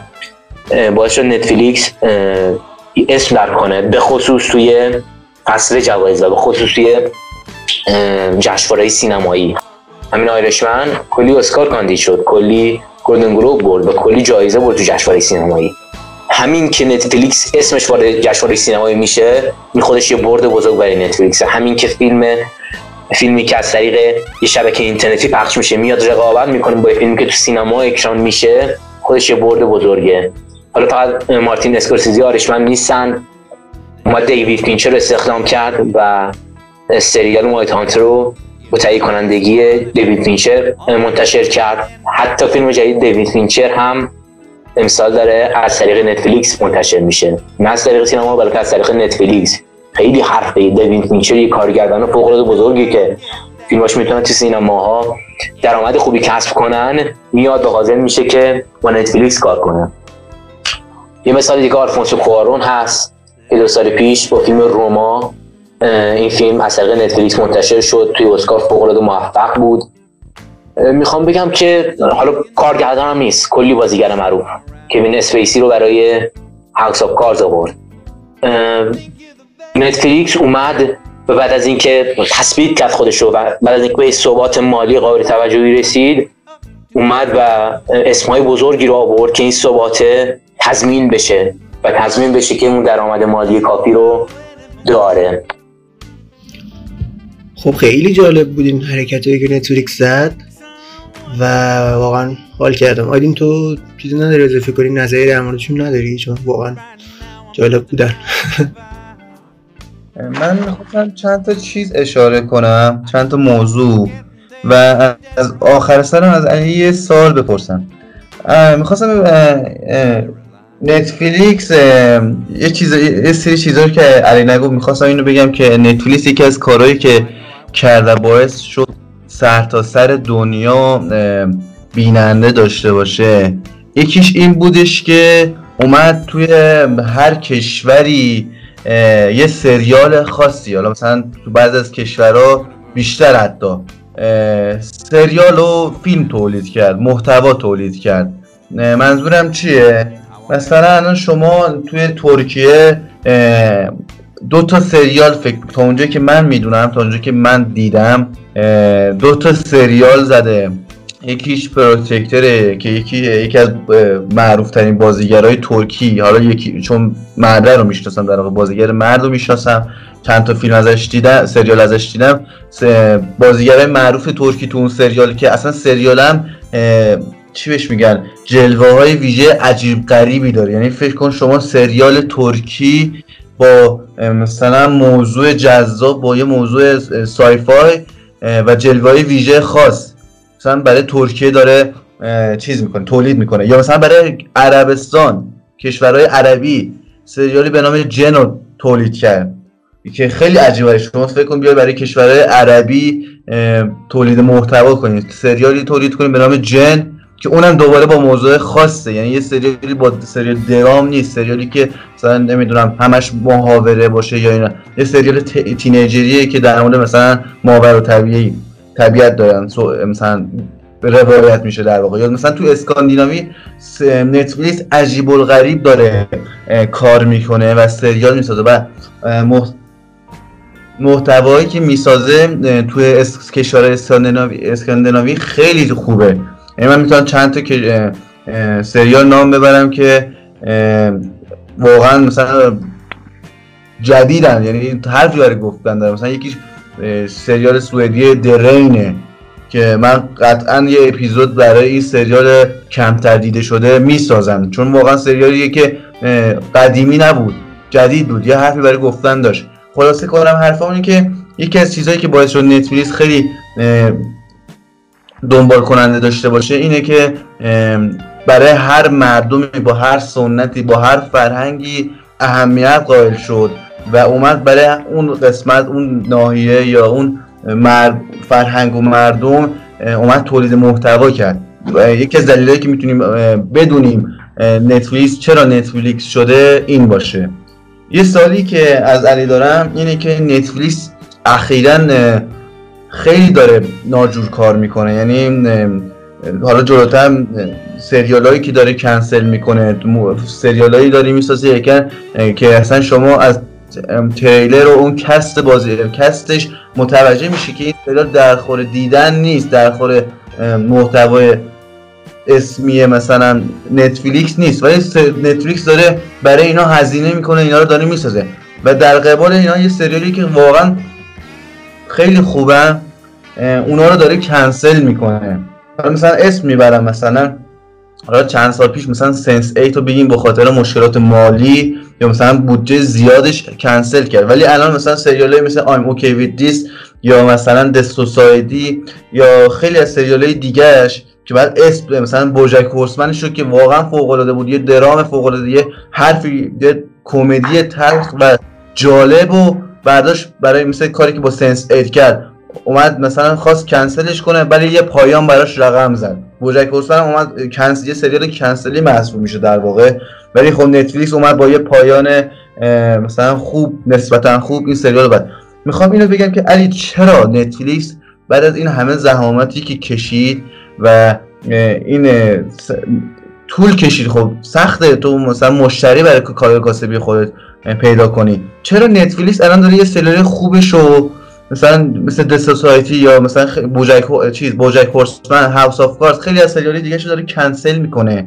باعث شد نتفلیکس اسم در کنه. به خصوص توی فصل جوایز و به خصوص توی جشنواره سینمایی. همین Irishman کلی اسکار کاندید شد کلی گلدن گلوب برد و کلی جایزه برد تو جشنواره سینمایی. همین که نتفلیکس اسمش وارد جشنواره سینمایی میشه این خودش یه برد بزرگ برای نتفلیکس. همین که فیلم فیلمی که از طریق یه شبکه اینترنتی پخش میشه میاد رقابت می‌کنه با فیلمی که تو سینما اکران میشه خودش یه برد بزرگه. حالا فقط مارتین اسکورسیزی Irishman نیستن. ما دیوید فینچر رو استخدام کرد و سریال Mindhunter رو با تهیه کنندگی دیوید فینچر منتشر کرد. حتی فیلم جدید دیوید فینچر هم امسال داره از طریق نتفلیکس منتشر میشه. نه از طریق سینما بلکه از طریق نتفلیکس. خیلی حرفه دیوید فینچر یه کارگردان فوق العاده بزرگی که فیلماش می‌تونن تو سینماها درآمد خوبی کسب کنن میاد به حاضر میشه که با نتفلیکس کار کنه. یه مثال دیگه آلفونسو کوارون هست. که دو سال پیش با فیلم روما این فیلم از طریق نتفلیکس منتشر شد توی اسکار فوق العاده موفق بود. می‌خوام بگم که حالا کارگردان هم نیست کلی بازیگر معروف. کوین اسپیسی رو برای House of Cards آورد. نتفلیکس اومد و بعد از اینکه تثبیت کرد خودش رو و بعد از اینکه به ثبات مالی قابل توجهی رسید اومد و اسمای بزرگی رو آورد که این ثبات تضمین بشه. و تضمین بشه که اون درآمد مالی کافی رو داره. خب خیلی جالب بود این حرکت که نتفلیکس زد و واقعا حال کردم. آیدین تو چیزی نداری اضافه کنی؟ نظری در موردشون نداری؟ چون واقعا جالب بودن. (laughs) من می‌خواستم چند تا چیز اشاره کنم چند تا موضوع و از آخر سرم از علی یه سال بپرسم. می‌خواستم نتفلیکس یه چیز یه سری چیزایی که علی نگو می‌خواستم اینو بگم که نتفلیکس یکی از کارهایی که کرده باعث شد سر تا سر دنیا بیننده داشته باشه. یکیش این بودش که اومد توی هر کشوری یه سریال خاصی حالا مثلا تو بعض از کشورها بیشتر حتی سریال و فیلم تولید کرد محتوا تولید کرد. منظورم چیه؟ مثلا الان شما توی ترکیه دو تا سریال فکر تا اونجا که من می‌دونم تا اونجا که من دیدم دو تا سریال زده. یکیش پروتکتره که یکی یکی از معروف ترین بازیگرای ترکی. حالا یکی چون مرده رو می‌شناسم در واقع بازیگر مرد رو می‌شناسم. چند تا فیلم ازش دیدم سریال ازش دیدم. بازیگرای معروف ترکی تو اون سریال که اصلا سریالم چی بهش میگن؟ جلوه های ویژه عجیب غریبی داره. یعنی فکر کن شما سریال ترکی با مثلا موضوع جذاب با یه موضوع سایفای و جلوه های ویژه خاص. مثلا برای ترکیه داره چیز می‌کنه تولید می‌کنه. یا مثلا برای عربستان کشورهای عربی سریالی به نام جن رو تولید کرد. که خیلی عجیبه. شما فکر کن بیای برای کشورهای عربی تولید محتوا کنید سریالی تولید کنید به نام جن. که اونم دوباره با موضوع خاصه. یعنی یه سریالی با سریال درام نیست. سریالی که مثلا نمی‌دونم همش محاوره باشه یا اینا. یه سریال تینیجریه که در مورد مثلا ماور و طبیعی طبیعت دارن. مثلا روایت میشه در واقع. یا مثلا تو اسکاندیناوی نتفلیکس عجیب الغریب داره کار می‌کنه و سریال می‌سازه و محتوایی که می‌سازه توی کشور اسکاندیناوی خیلی خوبه. یعنی من می‌تونم چند تا که سریال نام ببرم که واقعا مثلا جدیدن. یعنی حرفی برای گفتن دارم. مثلا یکیش سریال سوئدی درینه که من قطعا یه اپیزود برای این سریال کمتر دیده شده می‌سازم. چون واقعا سریالیه که قدیمی نبود. جدید بود. یه حرفی برای گفتن داشت. خلاصه کنم حرفا که یکی از چیزهایی که باعث شد نتفلیکس خیلی دنبال کننده داشته باشه اینه که برای هر مردمی با هر سنتی با هر فرهنگی اهمیت قائل شد و اومد برای اون قسمت اون ناحیه یا اون مرد فرهنگ و مردم اومد تولید محتوا کرد. یکی از دلایلی که می‌تونیم بدونیم نتفلیکس چرا نتفلیکس شده این باشه. یه سالی که از علی دارم اینه که نتفلیکس اخیرا خیلی داره ناجور کار می‌کنه. یعنی حالا جلوتر سریال هایی که داره کنسل می‌کنه سریال هایی داره می‌سازه که اصلا شما از تریلر و اون cast بازی cast ش متوجه میشه که این سریال درخور دیدن نیست درخور محتوای اسمی مثلا نتفلیکس نیست. ولی نتفلیکس داره برای اینا هزینه می‌کنه اینا رو داره می‌سازه. و در قبال اینا یه سریالی که واقعا خیلی خوبه. اونا رو داره کنسل می‌کنه. حالا مثلا اسم می‌برم مثلا. حالا چند سال پیش مثلا سنس 8 رو بگیم به خاطر مشکلات مالی یا مثلا بودجه زیادش کنسل کرد. ولی الان مثلا سریاله مثل I'm okay with this یا مثلا Society یا خیلی از سریاله دیگهش که بعد اسم مثلا بوجک هورسمنش رو که واقعا فوق العاده بود. یه درام فوق العاده یه حرفی یه کمدی تلخ و جالب و برداشت برای مثل کاری که با سنس 8 کرد. اومد مثلا خواست کنسلش کنه ولی یه پایان براش رقم زد. بوجک هورسمن اومد کنسل یه سریال کنسلی محسوب میشه در واقع. ولی خب نتفلیکس اومد با یه پایان مثلا خوب نسبتا خوب این سریال بعد. می‌خوام اینو بگم که علی چرا نتفلیکس بعد از این همه زحماتی که کشید و این طول کشید؟ خب سخته. تو مثلا مشتری برای کار کاسبی خودت. پیدا کنی چرا نتفلیکس الان داره یه سریال خوبش رو مثلا مثل The Society یا مثلا بوجک چیز بوجک هورسمن House of Cards خیلی از سریال دیگه داره کنسل می‌کنه.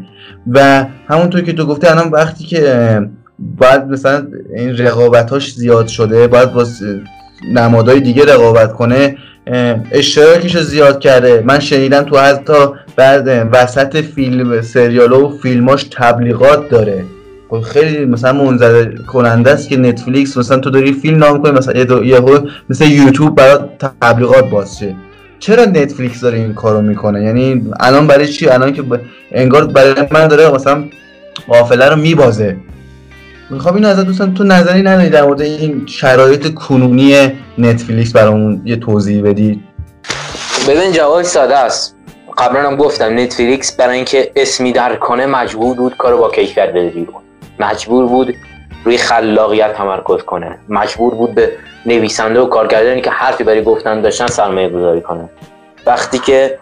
و همونطور که تو گفته الان وقتی که باید مثلا این رقابتاش زیاد شده باید با نمادهای دیگه رقابت کنه اشتراکش رو زیاد کرده. من شنیدم تو حتی بعد وسط فیلم سریال و فیلماش تبلیغات داره. خب خیلی مثلا منزده کننده است که نتفلیکس مثلا تو داری فیلم نام کنی مثلا یه مثل یوتیوب برای تبلیغات باز شه. چرا نتفلیکس داره این کارو می‌کنه؟ یعنی الان برای چی؟ الان که انگار برای من داره مثلا قافله رو میبازه. می‌خوام اینو ازت دوستان تو نظری نداری در مورد این شرایط کنونی نتفلیکس برامون یه توضیح بدی؟ ببین جواب ساده است. قبلا هم گفتم نتفلیکس برای اینکه اسمی در کنه مجبور بود کارو با کیفیت بده بیرون مجبور بود روی خلاقیت تمرکز کنه. مجبور بود به نویسنده و کارگردانی که حرفی برای گفتن داشتن سرمایه گذاری کنه. وقتی که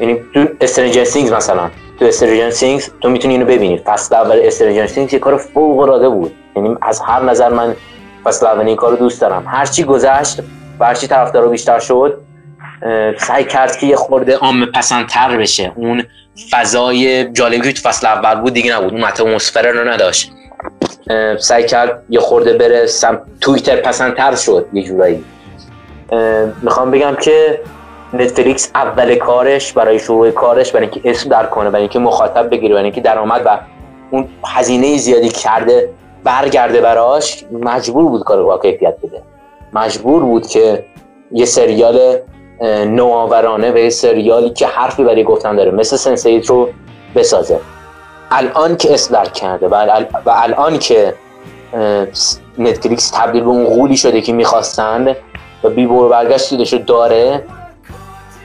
یعنی تو Stranger Things مثلا تو Stranger Things تو می‌تونی اینو ببینی. فصل اول Stranger Things یه کار فوق العاده بود. یعنی از هر نظر من فصل اول این کارو دوست دارم. هرچی گذشت و هرچی طرفدارا بیشتر شد سعی کرد که یه خورده عام پسندتر بشه. اون فضای جالبی تو فصل اول بود دیگه نبود. اون اتمسفر رو نداشت. سعی کرد یه خورده بره سم تویتر پسندتر شد یه جورایی. می‌خوام بگم که نتفلیکس اول کارش برای شروع کارش برای اینکه اسم در کنه برای اینکه مخاطب بگیره برای اینکه درآمد و اون هزینه زیادی کرده برگرده براش مجبور بود کار با کیفیت بده. مجبور بود که یه سریال نوآورانه و یه سریالی که حرفی برای گفتن داره. مثل سنسیت رو بسازه. الان که اسم در کرده و, الان که نتفلیکس تبدیل به اون غولی شده که می‌خواستند و بی برو برگشت داره.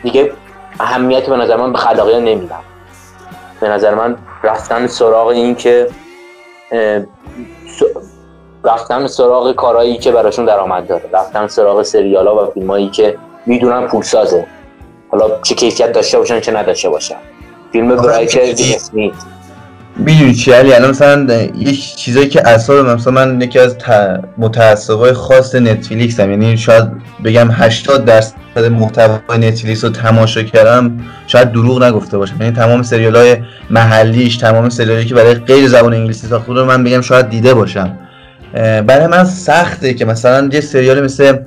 دیگه اهمیتی به نظر من به خلاقیت نمیدم به نظر من رفتن سراغ این که رفتن سراغ کارهایی که براشون درآمد داره. رفتن سراغ سریال ها و فیلم هایی که می‌دونن پول سازه حالا چه کیفیت داشته باشن چه نداشته باشن. فیلم برایت اسمیت می‌دونی چی؟ علی الان مثلا یه چیزایی که اصلا مثلا من یکی از متعصبای خاص نتفلیکس هم یعنی شاید بگم 80 درصد محتوای نتفلیکس رو تماشا کردم شاید دروغ نگفته باشم. یعنی تمام سریال های محلیش تمام سریالی که برای غیر زبان انگلیسی ساخته رو من بگم شاید دیده باشم. برای من سخته که مثلا یه سریال مثل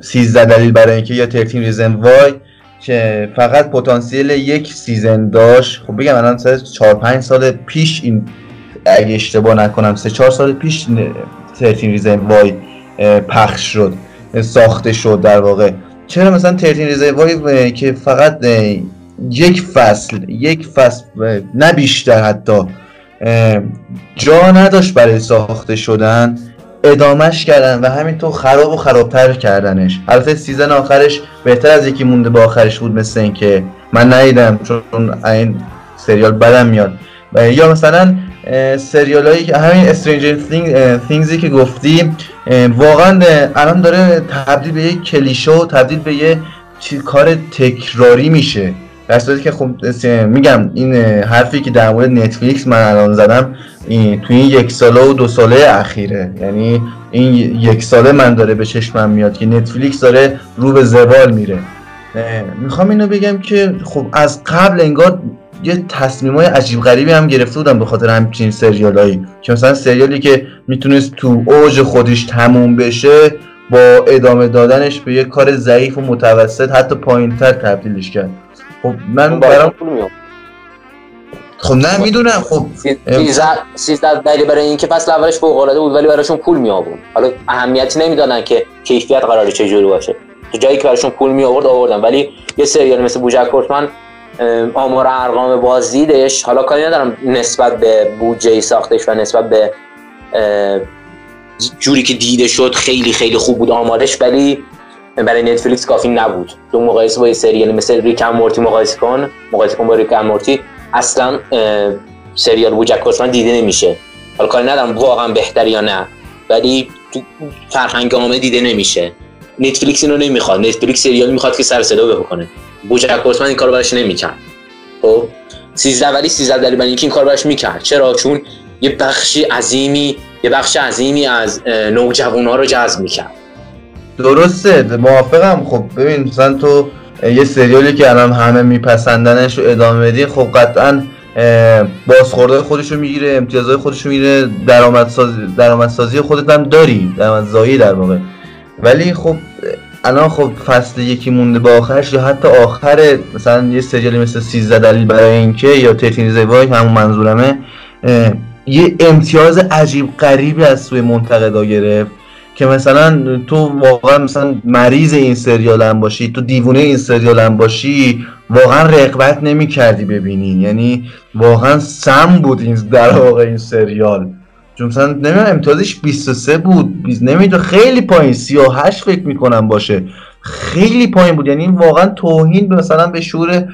13 دلیل برای اینکه یا 13 Reasons Why که فقط پتانسیل یک season داشت. خب بگم الان 4 5 سال پیش این اگه اشتباه نکنم 3 4 سال پیش 13 Reasons Why پخش شد ساخته شد در واقع. چرا مثلا 13 Reasons Why که فقط یک فصل یک فصل نه بیشتر حتی جا نداشت برای ساخته شدن ادامش کردن و همینطور خراب و خرابتر کردنش. البته سیزن آخرش بهتر از یکی مونده به آخرش بود مثل این که من ندیدم چون این سریال بدم میاد. یا مثلا سریال هایی که همین استرینجر Thingsی که گفتی واقعا الان داره تبدیل به یک کلیشه و تبدیل به یه کار تکراری میشه. در صورتی که خب میگم این حرفی که در مورد نتفلیکس من الان زدم این تو این یک ساله و دو ساله اخیره. یعنی این یک ساله من داره به چشمم میاد که نتفلیکس داره رو به زوال میره. می‌خوام اینو بگم که خب از قبل انگار یه تصمیم های عجیب غریبی هم گرفته بودم به خاطر همچین سریال که مثلا سریالی که می‌تونست تو اوج خودش تموم بشه با ادامه دادنش به یه کار ضعیف و متوسط حتی پایین تر تبدیلش کرد. خب من برام خب نه می‌دونم. خب 13 دلیل برای اینکه فصل اولش فوق العاده بود ولی براشون پول می آورد حالا اهمیتی نمی‌دادن که کیفیت قراره چجوری باشه. تو جایی که براشون پول می آورد آوردن. ولی یه سریال مثل بوجک کورتمن آمار ارقام بازدیدش حالا کاری ندارم نسبت به بودجه ساختش و نسبت به جوری که دیده شد خیلی خیلی خوب بود آمارش ولی برای نتفلیکس کافی نبود. تو مقایسه با یه سریال مثل ریک مورتی مقایسه کن مقایسه کن با ریک مورتی اصلا سریال بوجک دیده نمیشه. حالا کاری ندارم واقعا بهتر یا نه ولی تو فرهنگ عامه دیده نمیشه. نتفلیکس اینو نمی‌خواد. نتفلیکس سریال می‌خواد که سر صدا بکنه بوجک این کارو براش نمی‌کرد. خب؟ 13 ولی 13 دلیل برای اینکه این کار براش می‌کرد. چرا؟ چون یه بخشی عظیمی یه بخش عظیمی از نوجوان ها رو جذب می‌کرد. درسته موافقم. خب ببین مثلا تو یه سریالی که الان همه میپسندنش رو ادامه بدی خب قطعا بازخورده خودش رو می‌گیره امتیازهای خودش رو می‌گیره درآمدسازی درآمدسازی خودت هم داری درآمدزایی در واقع. ولی خب الان خب فصل یکی مونده به آخرش یا حتی آخر مثلا یه سریالی مثل 13 دلیل برای اینکه یا ترتین زیبای همون منظورمه یه امتیاز عجیب غریبی از سوی منتقدا گرفت. که مثلا تو واقعا مثلا مریض این سریال هم باشی تو دیوونه این سریال هم باشی واقعا رقبت نمی کردی ببینی. یعنی واقعا سم بود این در واقع این سریال. چون مثلا نمی‌دونم امتیازش 23 بود. نمی‌دونم خیلی پایین. 38 فکر می‌کنم باشه. خیلی پایین بود. یعنی واقعا توهین به مثلا به شور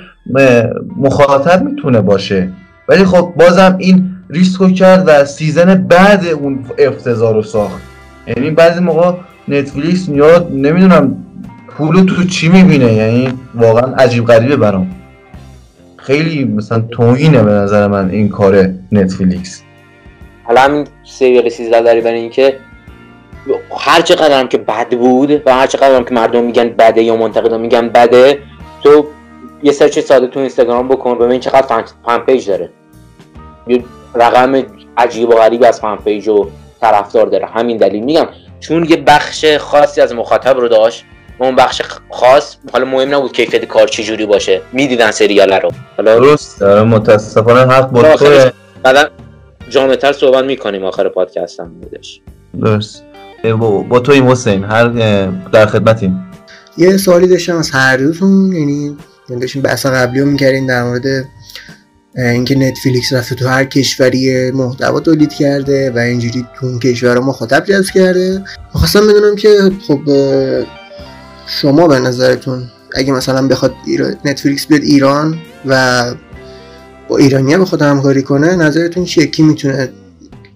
مخاطب می‌تونه باشه. ولی خب بازم این ریسکو کرد و season بعد اون افتضاح رو ساخت. یعنی بعضی موقع نتفلیکس میاد نمی‌دونم پولو تو چی می‌بینه یعنی واقعا عجیب غریبه برام. خیلی مثلا توهینه به نظر من این کار نتفلیکس. حالا همین سریال 13 دلیل برای اینکه هر چقدر هم که بد بود و هر چقدر هم که مردم میگن بده یا منتقدا میگن بده تو یه search ساده تو اینستاگرام بکن ببین چقدر fan page داره. یه رقم عجیب و غریب از fan page و طرفدار داره. همین دلیل. میگم چون یه بخش خاصی از مخاطب رو داشت اون بخش خاص حالا مهم نبود کیفیت کار چه جوری باشه. می‌دیدن سریال رو. حالا درست. متاسفانه حق با تو بعدا جامعتر صحبت می‌کنیم. آخر پادکست هم بودش. درست. با, تو این حسین. هر در خدمتیم. یه سوالی داشتم از هر دوتون. یعنی داشتیم بحث قبلی رو می‌کردیم در مورد اینکه نتفلیکس رفته تو هر کشوری محتوا تولید کرده و اینجوری تو اون کشور مخاطب جذب کرده. می‌خواستم بدونم که خب شما به نظرتون اگه مثلا بخواد نتفلیکس بیاد ایران و با ایرانی بخواد همکاری کنه نظرتون چیه؟ کی می‌تونه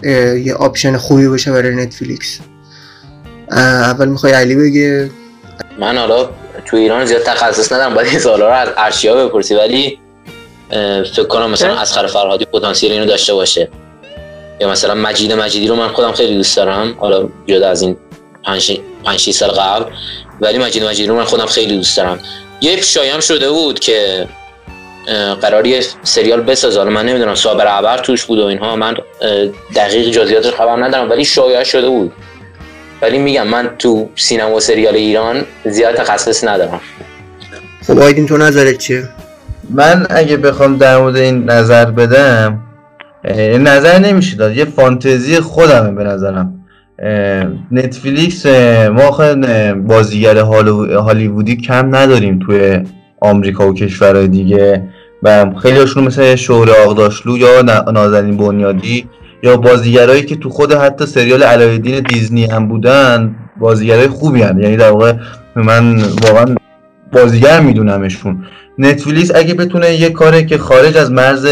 یه option خوبی باشه برای Netflix؟ اول می‌خوای علی بگه من حالا تو ایران زیاد تخصص ندارم باید این سوالا رو از ارشیا بپرسی. ولی فکر کنم مثلا اصغر فرهادی پتانسیل اینو داشته باشه. یا مثلا مجید مجیدی رو من خودم خیلی دوست دارم. حالا جدا از این 5 5 سال قبل. ولی مجید مجیدی رو من خودم خیلی دوست دارم. یه شایعه‌م شده بود که قراری سریال بسازه. حالا من نمی‌دونم صابر عبر توش بود و اینها. من دقیق جزئیاتش خبر ندارم ولی شایع شده بود. ولی میگم من تو سینما و سریال ایران زیاد تخصص ندارم. خب آیدین تو نظرت چیه؟ من اگه بخوام در مورد این نظر بدم نظر نمیشه داد. یه فانتزی خودمه به نظرم. نتفلیکس ما بازیگر هالیوودی کم نداریم توی آمریکا و کشورهای دیگه و خیلی هاشون مثل شهر آقداشلو یا نازنین بنیادی یا بازیگرایی که تو خود حتی سریال علایالدین دیزنی هم بودن بازیگرای خوبی هن. یعنی در واقع من واقعا بازیگر میدونمشون. نتفلیکس اگه بتونه یه کاری که خارج از مرز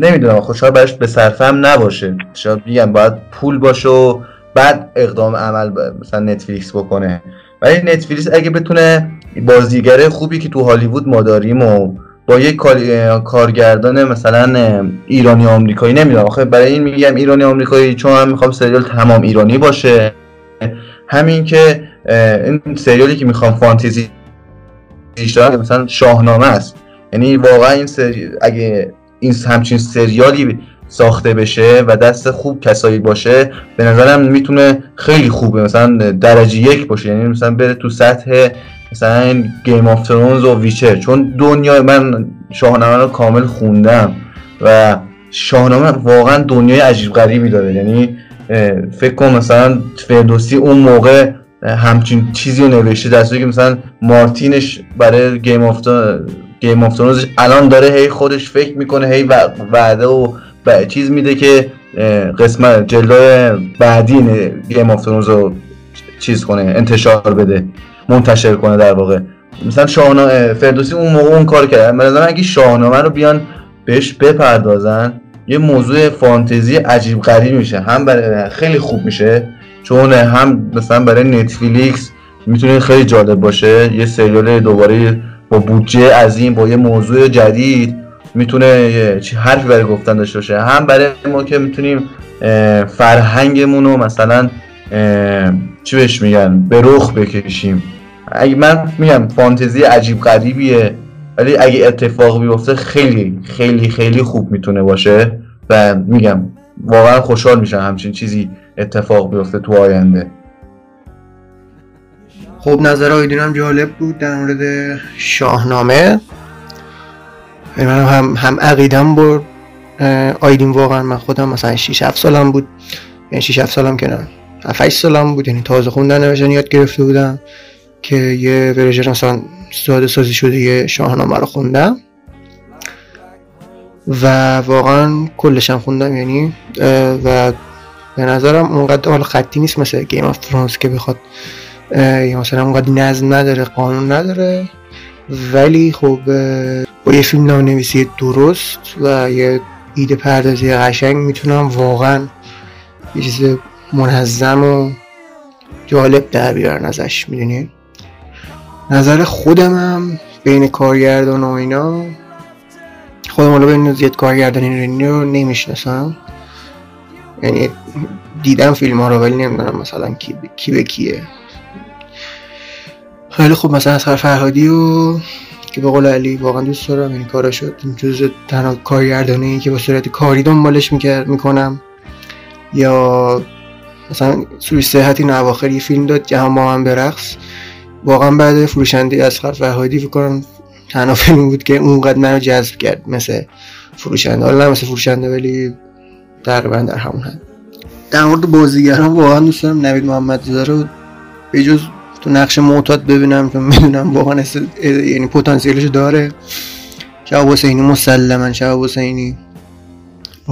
نمی‌دونم خوشحال برش به صرفم نباشه. شاید بگم باید پول باشه و بعد اقدام عمل مثلا نتفلیکس بکنه. ولی نتفلیکس اگه بتونه بازیگر خوبی که تو هالیوود ما داریم و با یک کارگردان مثلا ایرانی آمریکایی نمی‌دونم آخه برای این میگم ایرانی آمریکایی چون هم می‌خوام سریال تمام ایرانی باشه. همین که این سریالی که می‌خوام فانتزی مثلا شاهنامه است. یعنی واقعا این سری... اگه این همچین سریالی ساخته بشه و دست خوب کسایی باشه به نظرم می‌تونه خیلی خوبه. مثلا درجه یک باشه. یعنی مثلا بره تو سطح مثلا Game of Thrones و Witcher چون دنیا من شاهنامه رو کامل خوندم و شاهنامه واقعا دنیای عجیب غریبی داره. یعنی فکر کن مثلا فردوسی اون موقع همچین چیزی رو نوشته در که مثلا مارتینش برای Game of Game of الان داره هی خودش فکر می‌کنه هی وعده و چیز میده که قسمت جلوی بعدی Game of رو چیز کنه انتشار بده منتشر کنه در واقع. مثلا شاهنامه فردوسی اون موقع اون کار کرد. مثلا اگه شاهنامه رو بیان بهش بپردازن یه موضوع فانتزی عجیب غریب میشه. هم برای خیلی خوب میشه. چون هم مثلا برای Netflix می‌تونه خیلی جالب باشه. یه سریال دوباره با بودجه عظیم با یه موضوع جدید می‌تونه یه حرفی برای گفتن داشته باشه. هم برای ما که می‌تونیم فرهنگمون رو مثلا چی بهش میگن به رخ بکشیم. اگه من میگم فانتزی عجیب غریبیه ولی اگه اتفاق بیفته خیلی خیلی خیلی خوب می‌تونه باشه. و میگم واقعا خوشحال میشم همچین چیزی اتفاق بیفته تو آینده. خب نظر آیدین جالب بود در مورد شاهنامه. من هم هم عقیدم بود آیدین واقعا من خودم مثلا 6 7 سالم بود. یعنی 6 7 سالم که نه 7 سالم بود. یعنی تازه خوندن نوشتن یاد گرفته بودم که یه ورژن مثلا ساده سازی شده یه شاهنامه رو خوندم. و واقعا کلشم خوندم یعنی و به نظرم اونقدر حال خطی نیست مثل گیم آف فرانس که بخواد یا مثلا اونقدر نظم نداره قانون نداره. ولی خب با یه فیلم نویسی درست و یه ایده پردازی قشنگ می‌تونم واقعا یه چیز منظم و جالب در بیارن ازش می‌دونی؟ نظر خودمم بین کارگردان و اینا خودم حالا بین زیاد کارگردانی رو نمی‌شناسم. یعنی دیدم فیلم ها رو ولی نمی‌دونم مثلا کی, کی به کیه. خیلی خوب مثلا از فرهادی و که به قول علی واقعا دوست دارم یعنی کاراشو جز تنها کارگردانی که با صورت کاری دنبالش می‌کنم. یا مثلا سوی صحتی نواخر یه فیلم داد جهان با من برقص. واقعا بعد فروشنده از فرهادی فکر کنم تنها فیلم بود که اونقدر منو جذب کرد مثل فروشنده. حالا مثل فروشنده ولی تقریبا در همون حد. در مورد بازیگران واقعا دوست دارم نوید محمد زاده رو به جز تو نقش معتاد ببینم چون می‌دونم واقعا یعنی پتانسیلش داره. شهاب حسینی مسلما شهاب حسینی.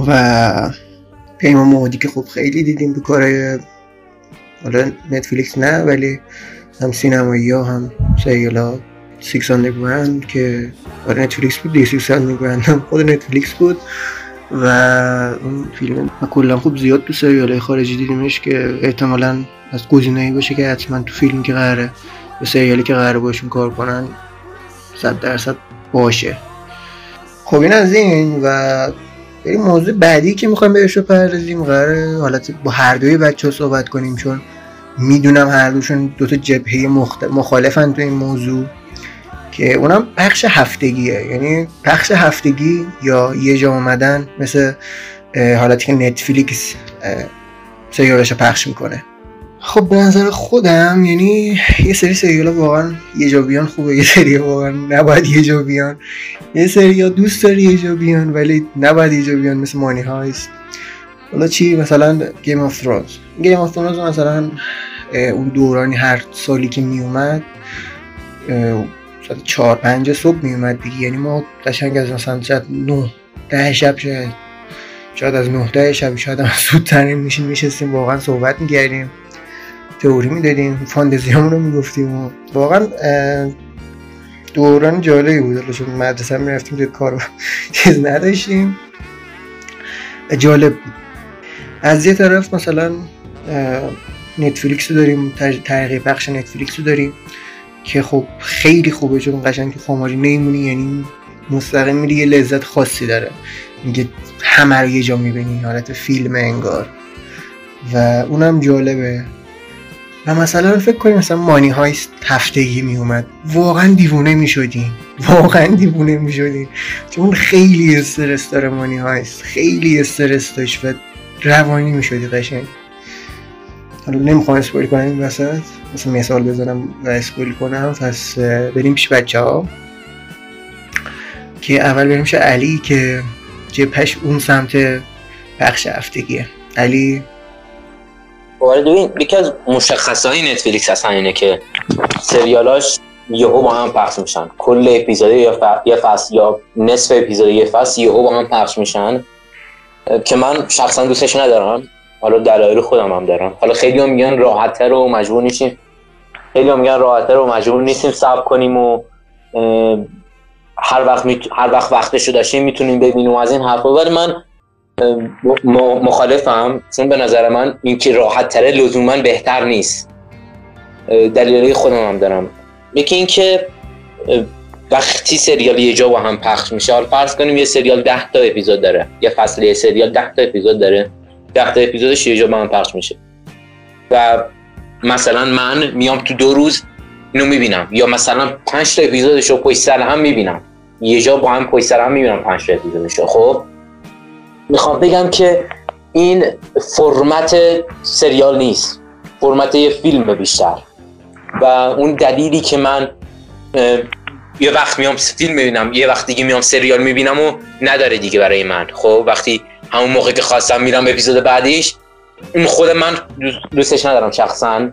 و پیمان مهادی که خب خیلی دیدیم به کارهای حالا نتفلیکس نه ولی هم سینمایی ها هم سریال ها Six Underground که آره Netflix بود دیگه Six Underground هم خود Netflix بود و اون فیلم و کلا خوب زیاد تو سریال خارجی دیدیمش که احتمالا از گزینه‌ای باشه که حتما تو فیلم که قراره به سریالی که قراره باشون کار کنن 100 درصد باشه. خب این از این و بریم موضوع بعدی که می‌خوایم بهش رو پردازیم قراره حالت با هر دوی بچه ها صحبت کنیم چون می‌دونم هر دوشون دوتا جبهه مخالفن تو این موضوع. که اونم پخش هفتگیه. یعنی پخش هفتگی یا یه جا آمدن مثل حالتی که نتفلیکس سریالش پخش می‌کنه. خب به نظر خودم یعنی یه سری سریال واقعا یه جا بیان خوبه یه سری واقعا نباید یه جا بیان. یه سری دوست داری یه جا بیان ولی نباید یه جا بیان مثل مانی هایست حالا چی؟ مثلا Game of Thrones Game of Thrones مثلا اون دورانی هر سالی که می اومد ساعت چهار پنج صبح می اومد دیگه. یعنی ما قشنگ از مثلا شاید نه ده شب شاید شاید از نه ده شب شاید هم زودتر میشیم میشستیم واقعا صحبت می‌کردیم تئوری می‌دادیم فانتزی همون رو می‌گفتیم واقعا دوران جالبی بود. چون مدرسه می‌رفتیم توی کار (laughs) چیز نداشتیم. جالب بود. از یه طرف مثلا نتفلیکس رو داریم تغییر بخش نتفلیکس رو داریم. که خب خیلی خوبه چون قشنگ تو خماری نیمونی یعنی مستقیم میری یه لذت خاصی داره. میگه همه رو یه جا می‌بینی حالت فیلم انگار. و اونم جالبه. و مثلا فکر کنیم مثلا مانی های هفتگی می اومد واقعا دیوونه می شدیم واقعا دیوونه می شدیم چون خیلی استرس داره مانی هایست. خیلی استرس داشت و روانی می شدی قشنگ. حالا نمی‌خوام اسپویل کنم این وسط. مثلا مثال بزنم و اسپویل کنم. پس بریم پیش بچه ها که اول بریم پیش علی که جپش اون سمت بخش هفتگیه. علی؟ وارد ببین یکی از مشخصهای نتفلیکس هستن اینه که سریالاش یهو با هم پخش میشن. کل اپیزود یا فصل یا نصف اپیزود یه فصل یهو با هم پخش میشن. که من شخصا دوستش ندارم. حالا دلایل خودم هم دارم. حالا خیلی هم میگن راحتتر و مجبور نیستیم. خیلی هم میگن راحتتر و مجبور نیستیم صبر کنیم و هر وقت هر وقت وقتشو داشتیم می‌تونیم ببینیم از این حرفا. ولی من مخالفم. چون به نظر من این که راحت تره لزوما بهتر نیست. دلیلی خودم هم دارم. یکی اینکه وقتی سریال یه جا با هم پخش میشه حالا فرض کنیم یه سریال ده تا اپیزود داره. یه فصل یه سریال ده تا اپیزود داره. تا اپیزودش یه جا با هم پخش میشه. و مثلا من میام تو دو روز اینو می‌بینم. یا مثلا پنج تا اپیزودش رو پشت سر هم می‌بینم. یه جا با هم پشت سر هم می‌بینم پنج تا اپیزودش خب؟ می‌خوام بگم که این فرمت سریال نیست. فرمت یه فیلم بیشتر. و اون دلیلی که من یه وقت میام فیلم می‌بینم یه وقت دیگه میام سریال می‌بینم و نداره دیگه برای من. خب؟ وقتی همون موقع که خواستم میرم اپیزود بعدیش اون خود من دوستش ندارم شخصا.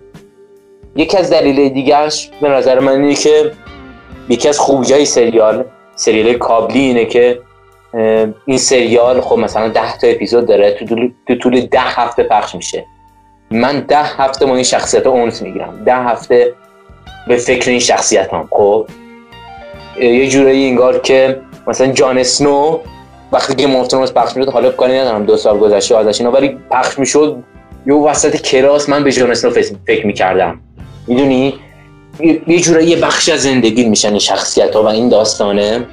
یکی از دلیل دیگرش به نظر من اینه که یکی از خوبیای سریال سریال کابلی اینه که این سریال خب مثلا ده تا اپیزود داره تو طول, ده هفته پخش میشه. من ده هفته با این شخصیت اونس می‌گیرم. ده هفته به فکر این شخصیت هم خب یه جورایی انگار که مثلا جان اسنو وقتی که مفتون پخش می‌شد حالا کاری ندارم دو سال گذشته ازش اینا ولی پخش می‌شد یه وسط کلاس من به جان اسنو فکر می‌کردم. می‌دونی؟ یه جورایی یه بخشی از زندگی میشن این شخصیت ها و این داستانه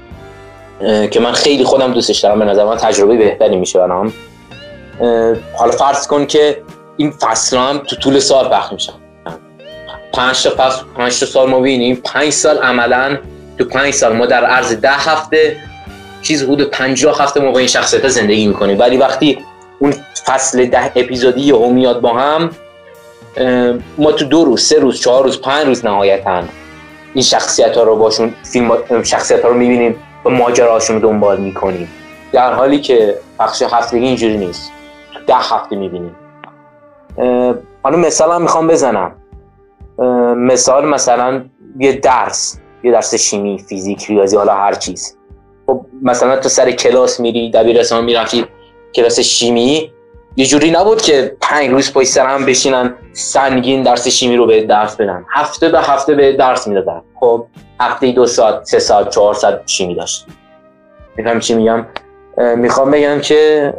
که من خیلی خودم دوستش دارم به نظر من تجربه بهتری میشه برام. حالا فرض کن که این فصل هم تو طول سال پخش میشن. پنج تا فصل پنج تا سال ما بینیم پنج سال عملا تو پنج سال ما در عرض ده هفته چیز حدود 50 هفته ما با این شخصیت زندگی می‌کنیم. ولی وقتی اون فصل ده اپیزودی یهو میاد با هم ما تو دو روز سه روز چهار روز پنج روز نهایتا این شخصیت ها رو باشون فیلم شخصیت ها رو می‌بینیم و ماجراشون رو دنبال می‌کنیم. در حالی که بخش هفتگی اینجوری نیست. تو ده هفته می‌بینیم. حالا مثال هم می‌خوام بزنم. مثال مثلا یه درس یه درس شیمی فیزیک ریاضی حالا هر چیز. مثلا تو سر کلاس میری دبیرستان می‌رفتی کلاس شیمی. یه جوری نبود که پنج روز پای سر هم بشینن سنگین درس شیمی رو به درس بدن. هفته به هفته به درس می‌دادن. خب هفته دو ساعت سه ساعت چهار ساعت شیمی داشت میفهم چی میگم؟ می‌خوام بگم که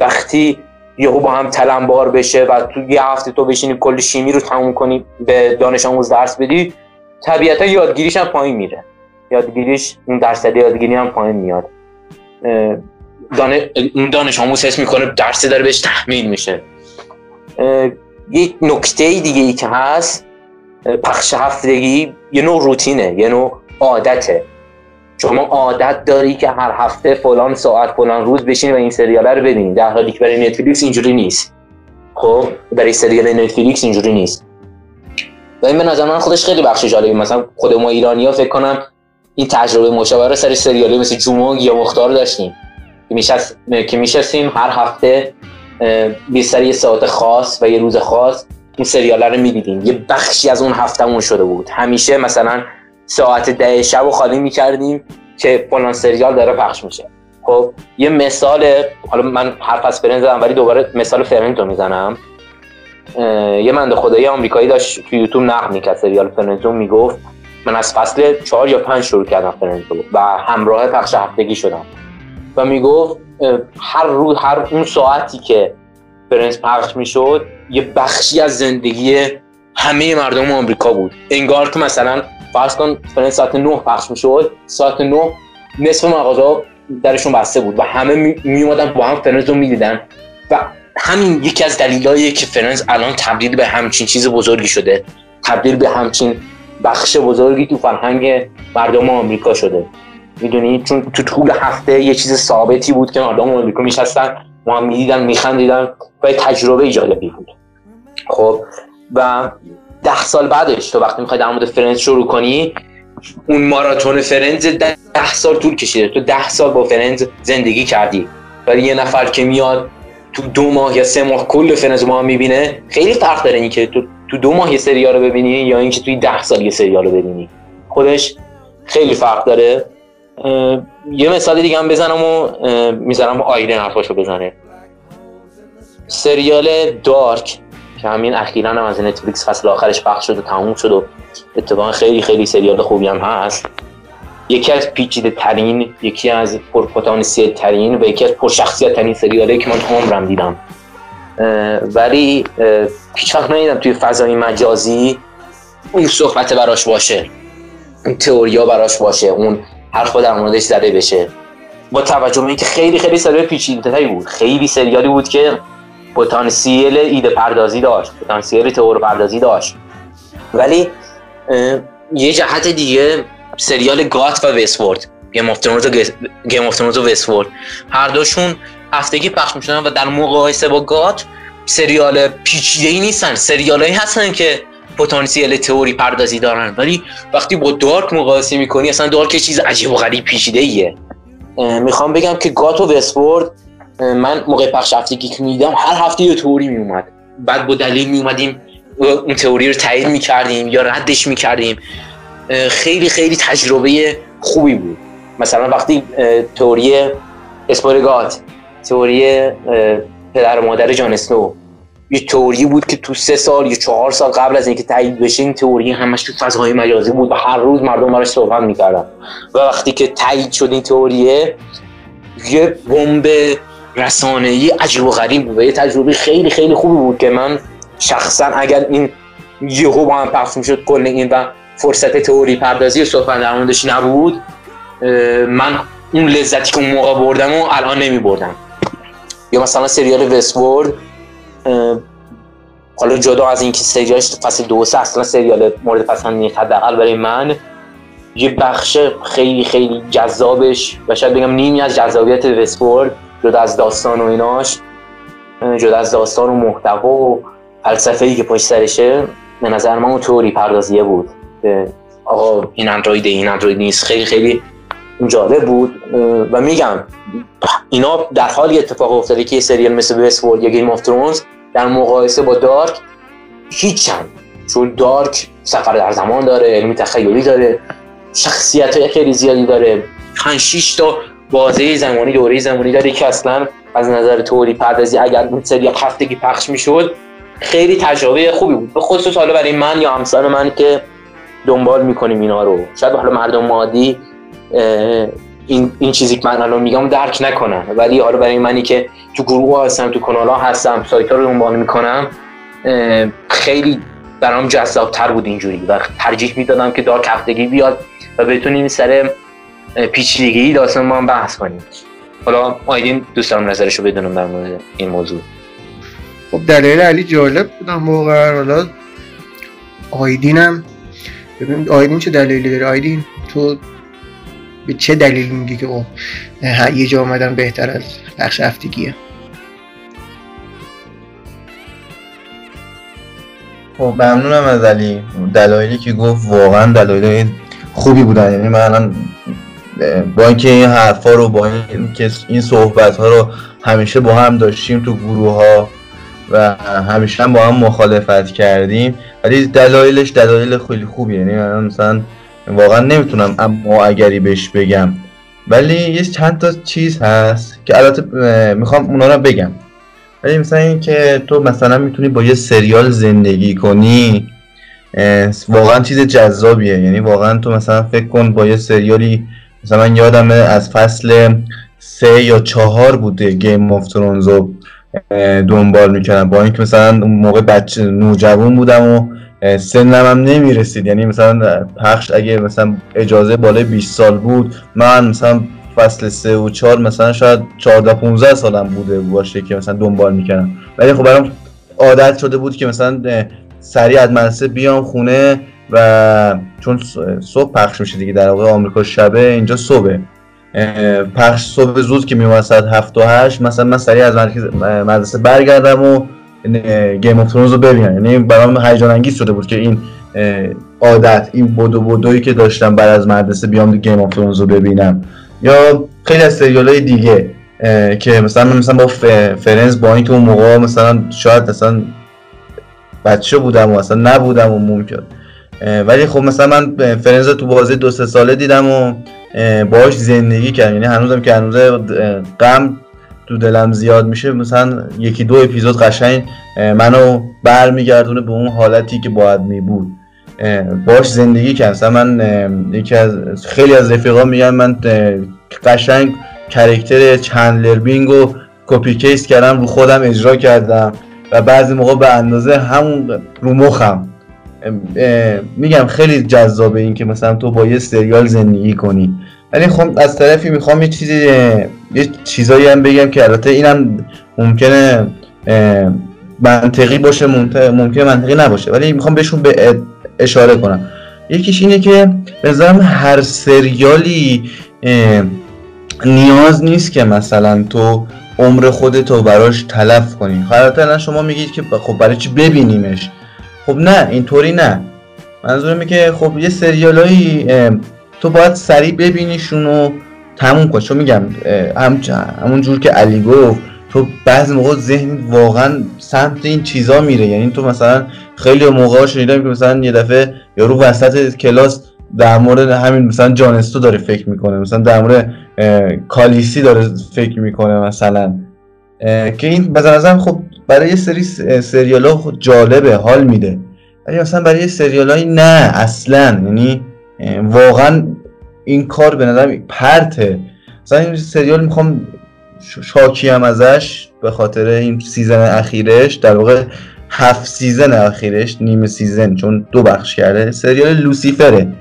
وقتی یهو با هم تلمبار بشه و تو یه هفته تو بشینی کل شیمی رو تموم کنی به دانش آموز درس بدی طبیعتا یادگیریش هم پایین میره. یادگیریش اون درصد یادگیری هم پایین میاد. اون دانش آموز حس می‌کنه درسی داره بهش تحمیل میشه. یک نکته دیگه ای که هست پخش هفتگی یه نوع روتینه یه نوع عادته. شما عادت داری که هر هفته فلان ساعت فلان روز بشینی و این سریال رو ببینید در حالی که برای نتفلیکس اینجوری نیست. خب برای سریال نتفلیکس اینجوری نیست. و این به نظر من خودش خیلی بخش جالبی مثلا خود ما ایرانی ها فکر کنم این تجربه مشاوره سر سریالی مثل جمونگ یا مختار داشتیم. که میشستیم هر هفته به سر یه ساعت خاص و یه روز خاص این سریال رو می‌دیدیم. یه بخشی از اون هفتهمون شده بود. همیشه مثلا ساعت ده شب رو خالی می‌کردیم که فلان سریال داره پخش میشه. خب یه مثال حالا من حرف از فرنز زدم ولی دوباره مثال فرنز رو می‌زنم. یه منده خدایی آمریکایی داشت تو یوتیوب نقد می‌کرد سریال فرنزو می‌گفت من از فصل چهار یا پنج شروع کردم فرنزو و همراه پخش هفتگی شدم. و می‌گفت هر روز هر اون ساعتی که Friends پخش می‌شد یه بخشی از زندگی همه مردم آمریکا بود. انگار که مثلا فرض کن Friends ساعت 9 پخش می‌شد ساعت 9 نصف مغازه درشون بسته بود و همه می اومدن با هم Friends رو می‌دیدن. و همین یکی از دلایلیه که Friends الان تبدیل به همچین چیز بزرگی شده تبدیل به همچین بخش بزرگی تو فرهنگ مردم آمریکا شده. می‌دونی؟ چون تو طول هفته یه چیز ثابتی بود که مردم آمریکا میشستن ما هم می‌دیدن میخندیدن و یه تجربه جالبی بود. خب و ده سال بعدش تو وقتی می‌خوای در مورد فرنز شروع کنی اون ماراتون فرنز ده سال طول کشیده. تو ده سال با فرنز زندگی کردی. ولی یه نفر که میاد تو دو ماه یا سه ماه کل فرنز ما می‌بینه خیلی فرق داره اینکه تو تو دو ماه یه سریال رو ببینی یا اینکه توی ده سال یه سریال رو ببینی. خودش خیلی فرق داره. یه مثال دیگه هم بزنم و می‌ذارم آیدن حرفاشو بزنه. سریال دارک که همین اخیرا هم از نتفلیکس فصل آخرش پخش شد و تموم شد و اتفاقا خیلی خیلی سریال خوبی هم هست. یکی از پیچیده ترین یکی از پرپوتانسیل ترین و یکی از پرشخصیت ترین سریاله که من عمرم دیدم. ولی هیچ وقت ندیدم توی فضای مجازی اون صحبت براش باشه اون تئوریا براش باشه اون حرف در موردش زده بشه. با توجه به اینکه خیلی خیلی سریال پیچیده‌تری بود. خیلی سریالی بود که پتانسیل ایده پردازی داشت پتانسیل تئوری پردازی داشت. ولی یه جهت دیگه سریال GOT و Westworld Game of Thrones و Game of و Westworld. هر دوشون هفتگی پخش می‌شدن و در مقایسه با گات سریال پیچیده ای نیستن. سریالایی هستن که پتانسیل تئوری پردازی دارن. ولی وقتی با دارک مقایسه می‌کنی اصلا دارک چیز عجیب و غریب پیچیده ایه می‌خوام بگم که گات و وستورد من موقع پخش هفتگی که میدم هر هفته یه تئوری میومد بعد با دلیل میومدیم اون تئوری رو تایید می‌کردیم یا ردش می‌کردیم. خیلی خیلی تجربه خوبی بود. مثلا وقتی تئوری اسپورگات تئوری پدر و مادر جان اسنو. یه تئوری بود که تو سه سال یا چهار سال قبل از اینکه تایید بشه این تئوری همش تو فضای مجازی بود و هر روز مردم براش صحبت می‌کردن. و وقتی که تایید شد این تئوریه یه بمب رسانه‌ای عجیب و غریب بود و یه تجربه خیلی خیلی خوبی بود که من شخصا اگر این یهو با هم پخش می‌شد کل این و فرصت تئوری پردازی و صحبت در موردش نبود من اون لذتی که اون موقع بردم و الان نمی بردم یا مثلا سریال وستورد حالا جدا از اینکه سریالش فصل دو سه اصلا سریال مورد پسند نیست حداقل برای من. یه بخش خیلی خیلی جذابش و شاید بگم نیمی از جذابیت وستورد جدا از داستان و ایناش جدا از داستان و محتوا و فلسفه که پشت سرشه به نظر من اون تئوری پردازیه بود. آقا این اندروید این اندروید نیست. خیلی خیلی جالب بود و میگم اینا در حالی اتفاق افتاده که یه سریال مثل Westworld یا Game of Thrones در مقایسه با Dark هیچن چون Dark سفر در زمان داره علمی تخیلی داره شخصیت خیلی زیادی داره. 5 6 تا بازه زمانی دوره زمانی داره که اصلا از نظر توری پردازی اگر اون سریال هفتگی پخش می‌شد خیلی تجربه خوبی بود. به خصوص حالا برای من یا همسر من که دنبال می‌کنیم اینا رو. شاید حالا مردم مادی این, این چیزی که من الان میگم درک نکنن ولی حالا برای منی که تو گروه هستم تو کانال ها هستم سایت ها رو دنبال می‌کنم خیلی برام جذاب تر بود اینجوری و ترجیح می‌دادم که دارک هفتگی بیاد و بتونیم سر پیچیدگی داستان ما هم بحث کنیم. حالا آیدین دوست دارم نظرش رو بدونم در مورد این موضوع. خب دلیل علی جالب بودم واقعا حالا آیدینم ببین آیدین چه دلیلی داره؟ آیدین تو به چه دلیل میگی که خب یه جا آمدن بهتر از بخش هفتگیه؟ خب ممنونم از علی. دلایلی که گفت واقعا دلایل خوبی بودن. یعنی من الان با اینکه این حرفا رو با اینکه این صحبت ها رو همیشه با هم داشتیم تو گروه ها و همیشه هم با هم مخالفت کردیم. ولی دلایلش دلایل خیلی خوبیه. یعنی مثلا واقعا نمی‌تونم اما اگری بهش بگم. ولی یه چند تا چیز هست که البته می‌خوام اونا رو بگم. ولی مثلا این که تو مثلا می‌تونی با یه سریال زندگی کنی واقعا چیز جذابیه. یعنی واقعا تو مثلا فکر کن با یه سریالی مثلا من یادمه از فصل سه یا چهار بوده گیم آف ترونز رو دنبال می‌کردم. با اینکه مثلا اون موقع بچه نوجوان بودم و سنم هم نمی‌رسید. یعنی مثلا پخش اگه مثلا اجازه بالای 20 سال بود من مثلا فصل سه و چهار مثلا شاید 14 15 سالم بوده باشه که مثلا دنبال می‌کردم. ولی خب برام عادت شده بود که مثلا سریع از مدرسه بیام خونه و چون صبح پخش میشه دیگه در واقع آمریکا شبه اینجا صبح پخش صبح زود که میومد ساعت هفت و هشت مثلا من سریع از مدرسه برگردم و Game of رو ببینم یعنی برام هیجان انگیز شده بود که این عادت این بدو بدویی که داشتم بعد از مدرسه بیام Game of رو ببینم. یا خیلی از سریال دیگه که مثلا من مثلا با فرنز با اینکه اون موقع مثلا شاید مثلا بچه بودم و اصلا نبودم و ممکن. ولی خب مثلا من فرنز تو بازی دو سه ساله دیدم و باهاش زندگی کردم. یعنی هنوزم که هنوز غم تو دلم زیاد میشه مثلا یکی دو اپیزود قشنگ منو برمیگردونه به اون حالتی که باید می بود باش زندگی مثلا من یکی از خیلی از رفیقا میگن من قشنگ character Chandler Bing و copy paste کردم رو خودم اجرا کردم و بعضی موقع به اندازه همون رو مخم. میگم خیلی جذابه این که مثلا تو با یه سریال زندگی کنی. ولی خب از طرفی می‌خوام یه چیزی یه چیزایی هم بگم که البته اینم ممکنه منطقی باشه ممکن منطقی نباشه ولی می‌خوام بهشون به اشاره کنم. یکیش اینه که به هر سریالی نیاز نیست که مثلا تو عمر خودتو براش تلف کنی. خب شما میگید که خب برای چی ببینیمش؟ خب نه اینطوری نه. منظورم که خب یه سریالایی تو باید سریع ببینیشون و تموم کن چون میگم هم همون جور که علی گفت تو بعض موقع ذهن واقعا سمت این چیزا میره. یعنی تو مثلا خیلی موقع شنیدم که مثلا یه دفعه یارو وسط کلاس در مورد همین مثلا جانستو داره فکر می‌کنه مثلا در مورد کالیسی داره فکر می‌کنه مثلا. که این به نظرم خب برای یه سری سریال ها خب جالبه حال میده. ولی مثلا برای سریال نه اصلا. یعنی واقعا این کار به نظر پرته. مثلا این سریال می‌خوام شاکی هم ازش به خاطر این سیزن اخیرش در واقع هفت season اخیرش نیمه season چون دو بخش کرده سریال Lucifer ه.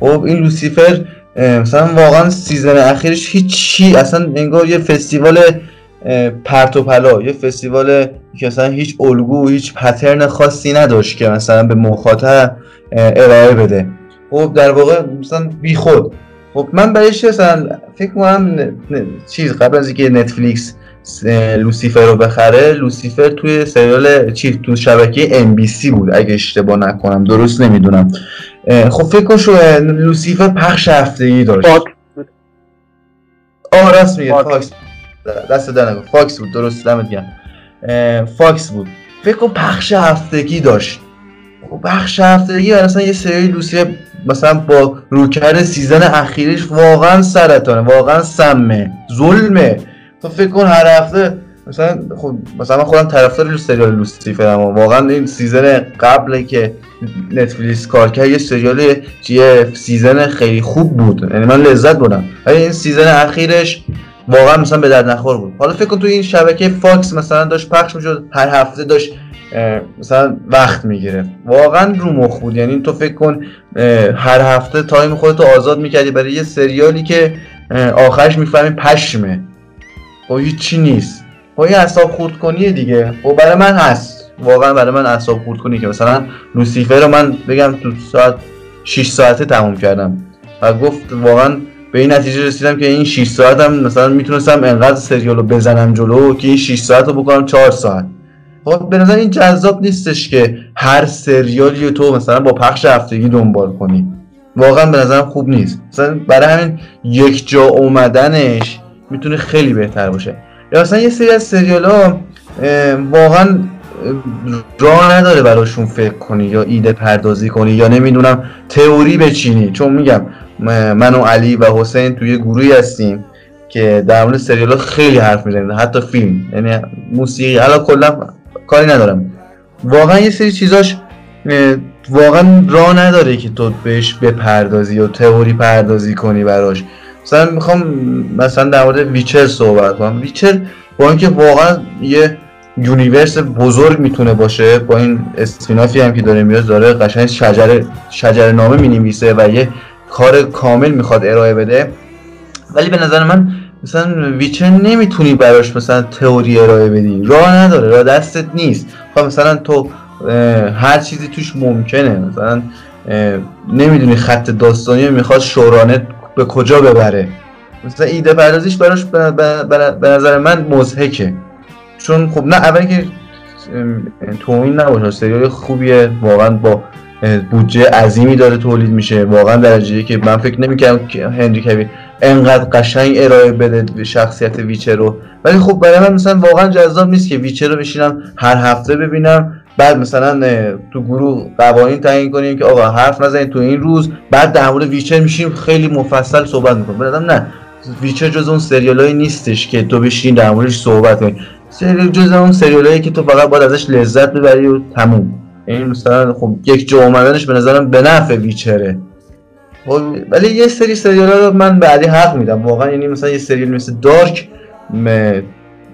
خب این Lucifer مثلا واقعا season اخیرش هیچی اصلا انگار یه فستیوال پرت و پلا یه فستیوال که اصلا هیچ الگو هیچ pattern خاصی نداشت که مثلا به مخاطب ارائه بده. خب در واقع مثلا بی خود. خب من برایش مثلا فکر کنم چیز قبل از اینکه Netflix لوسیفر رو بخره لوسیفر توی سریال چیز تو شبکه ام بی سی بود اگه اشتباه نکنم درست نمی‌دونم. خب فکر کن شو لوسیفر پخش هفته ای داشت آه راست میگه فاکس. دست در فاکس بود درست دمت گرم. فاکس بود. فکر کن پخش هفتگی داشت. خب پخش هفتگی اصلا یه سری لوسیفر مثلا با روکر season اخیرش واقعا سرطانه واقعا سمه ظلمه. تو فکر کن هر هفته مثلا خب مثلا من خودم طرفدار سریال لوسیفرم واقعا این season قبل که نتفلیکس کار کرد یه سریال یه season خیلی خوب بود. یعنی من لذت بردم. ولی این season اخیرش واقعا مثلا به درد نخور بود. حالا فکر کن تو این شبکه فاکس مثلا داشت پخش می‌شد هر هفته داشت مثلا وقت می‌گیره. واقعا رو مخ بود. یعنی تو فکر کن هر هفته time خودتو آزاد می‌کردی. برای یه سریالی که آخرش می‌فهمی پشمه. خب چی نیست. خب این اصاب خورد کنیه دیگه. خب برای من هست. واقعا برای من اصاب خورد کنی که مثلا لوسیفر رو من بگم تو ساعت 6 ساعته تموم کردم. و گفت واقعا به این نتیجه رسیدم که این 6 ساعت هم مثلا می‌تونستم انقدر سریال رو بزنم جلو که این 6 ساعت رو بکنم 4 ساعت. به نظر این جذاب نیستش که هر سریالی تو مثلا با پخش هفتگی دنبال کنی. واقعا به نظرم خوب نیست. مثلا برای همین یک جا اومدنش می‌تونه خیلی بهتر باشه. یا مثلا یه سری از سریال ها واقعا راه نداره براشون فکر کنی یا ایده پردازی کنی یا نمی‌دونم تئوری بچینی. چون میگم من و علی و حسین توی گروهی هستیم که در مورد سریال ها خیلی حرف می‌زنیم حتی فیلم. یعنی موسیقی حالا کلا کاری ندارم. واقعا یه سری چیزاش واقعا راه نداره که تو بهش بپردازی و تئوری پردازی کنی براش. مثلا می‌خوام مثلا در مورد ویچر صحبت کنم. ویچر با اینکه واقعا یه universe بزرگ می‌تونه باشه با این spin-off ی هم که داره میاد داره قشنگ شجره شجره نامه می‌نویسه و یه کار کامل می‌خواد ارائه بده. ولی به نظر من مثلا ویچر نمی‌تونی براش مثلا تئوری ارائه بدی. راه نداره راه دستت نیست. خب مثلا تو هر چیزی توش ممکنه. مثلا نمی‌دونی خط داستانی می‌خواد شورانه به کجا ببره. مثلا ایده پردازیش براش به نظر من مزهکه چون خب نه اول که توین نباشه. سریال خوبیه. واقعا با بودجه عظیمی داره تولید میشه. واقعا درجه که من فکر نمی‌کردم که هنری کوی انقدر قشنگ ارائه بده شخصیت ویچر رو. ولی خب برای من مثلا واقعا جذاب نیست که ویچر رو بشینم هر هفته ببینم بعد مثلا تو گروه قوانین تعیین کنیم که آقا حرف نزنید تو این روز بعد در مورد ویچر میشیم خیلی مفصل صحبت می‌کنیم. بعدم نه ویچر جز اون سریالایی نیستش که تو بشین در موردش صحبت کنی. سریال جز اون سریالایی که تو فقط باید ازش لذت ببری و تموم. این مثلا خب یک جا اومدنش به نظرم به نفع ویچره. ولی یه سری سریال رو من بعدی حق میدم. واقعا یعنی مثلا یه سریال مثل دارک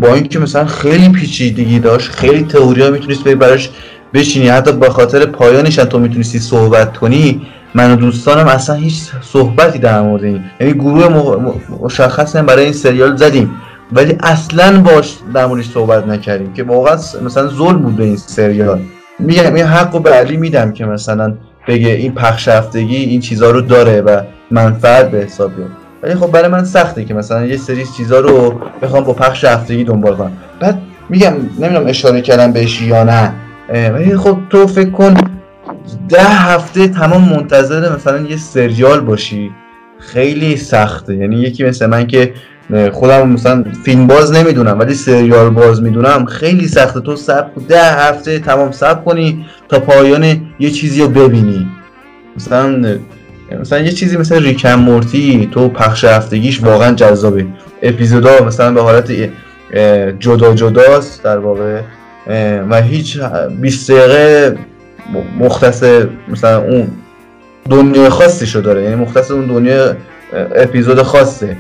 با اینکه مثلا خیلی پیچیدگی داشت خیلی تئوری ها می‌تونست بری براش بشینی حتی با خاطر پایانش تو می‌تونستی صحبت کنی. من و دوستانم اصلا هیچ صحبتی در مورد این. یعنی گروه مشخص برای این سریال زدیم. ولی اصلا باش در موردش صحبت نکردیم که واقعا مثلا ظلم بود به این سریال. میگم این حق به علی میدم که مثلا بگه این پخش هفتگی این چیزها رو داره و منفعت به حساب بیاد ولی خب برای من سخته که مثلا یه سری چیزا رو بخوام با پخش هفتگی دنبال کنم. بعد میگم نمی‌دونم اشاره کردم بهش یا نه. ولی خب تو فکر کن ده هفته تمام منتظر مثلا یه سریال باشی. خیلی سخته. یعنی یکی مثل من که خودم مثلا فیلم باز نمی‌دونم ولی سریال باز می‌دونم خیلی سخته. تو سب ده هفته تمام سب کنی تا پایان یه چیزی رو ببینی. مثلا مثلا یه چیزی مثل ریکم مورتی تو پخش هفتگیش واقعا جذابه. اپیزودا مثلا به حالت جدا جداست در واقع. و هیچ 20 دقیقه مختص مثلا اون دنیای خاصی داره. یعنی مختص اون دنیا اپیزود خاصه.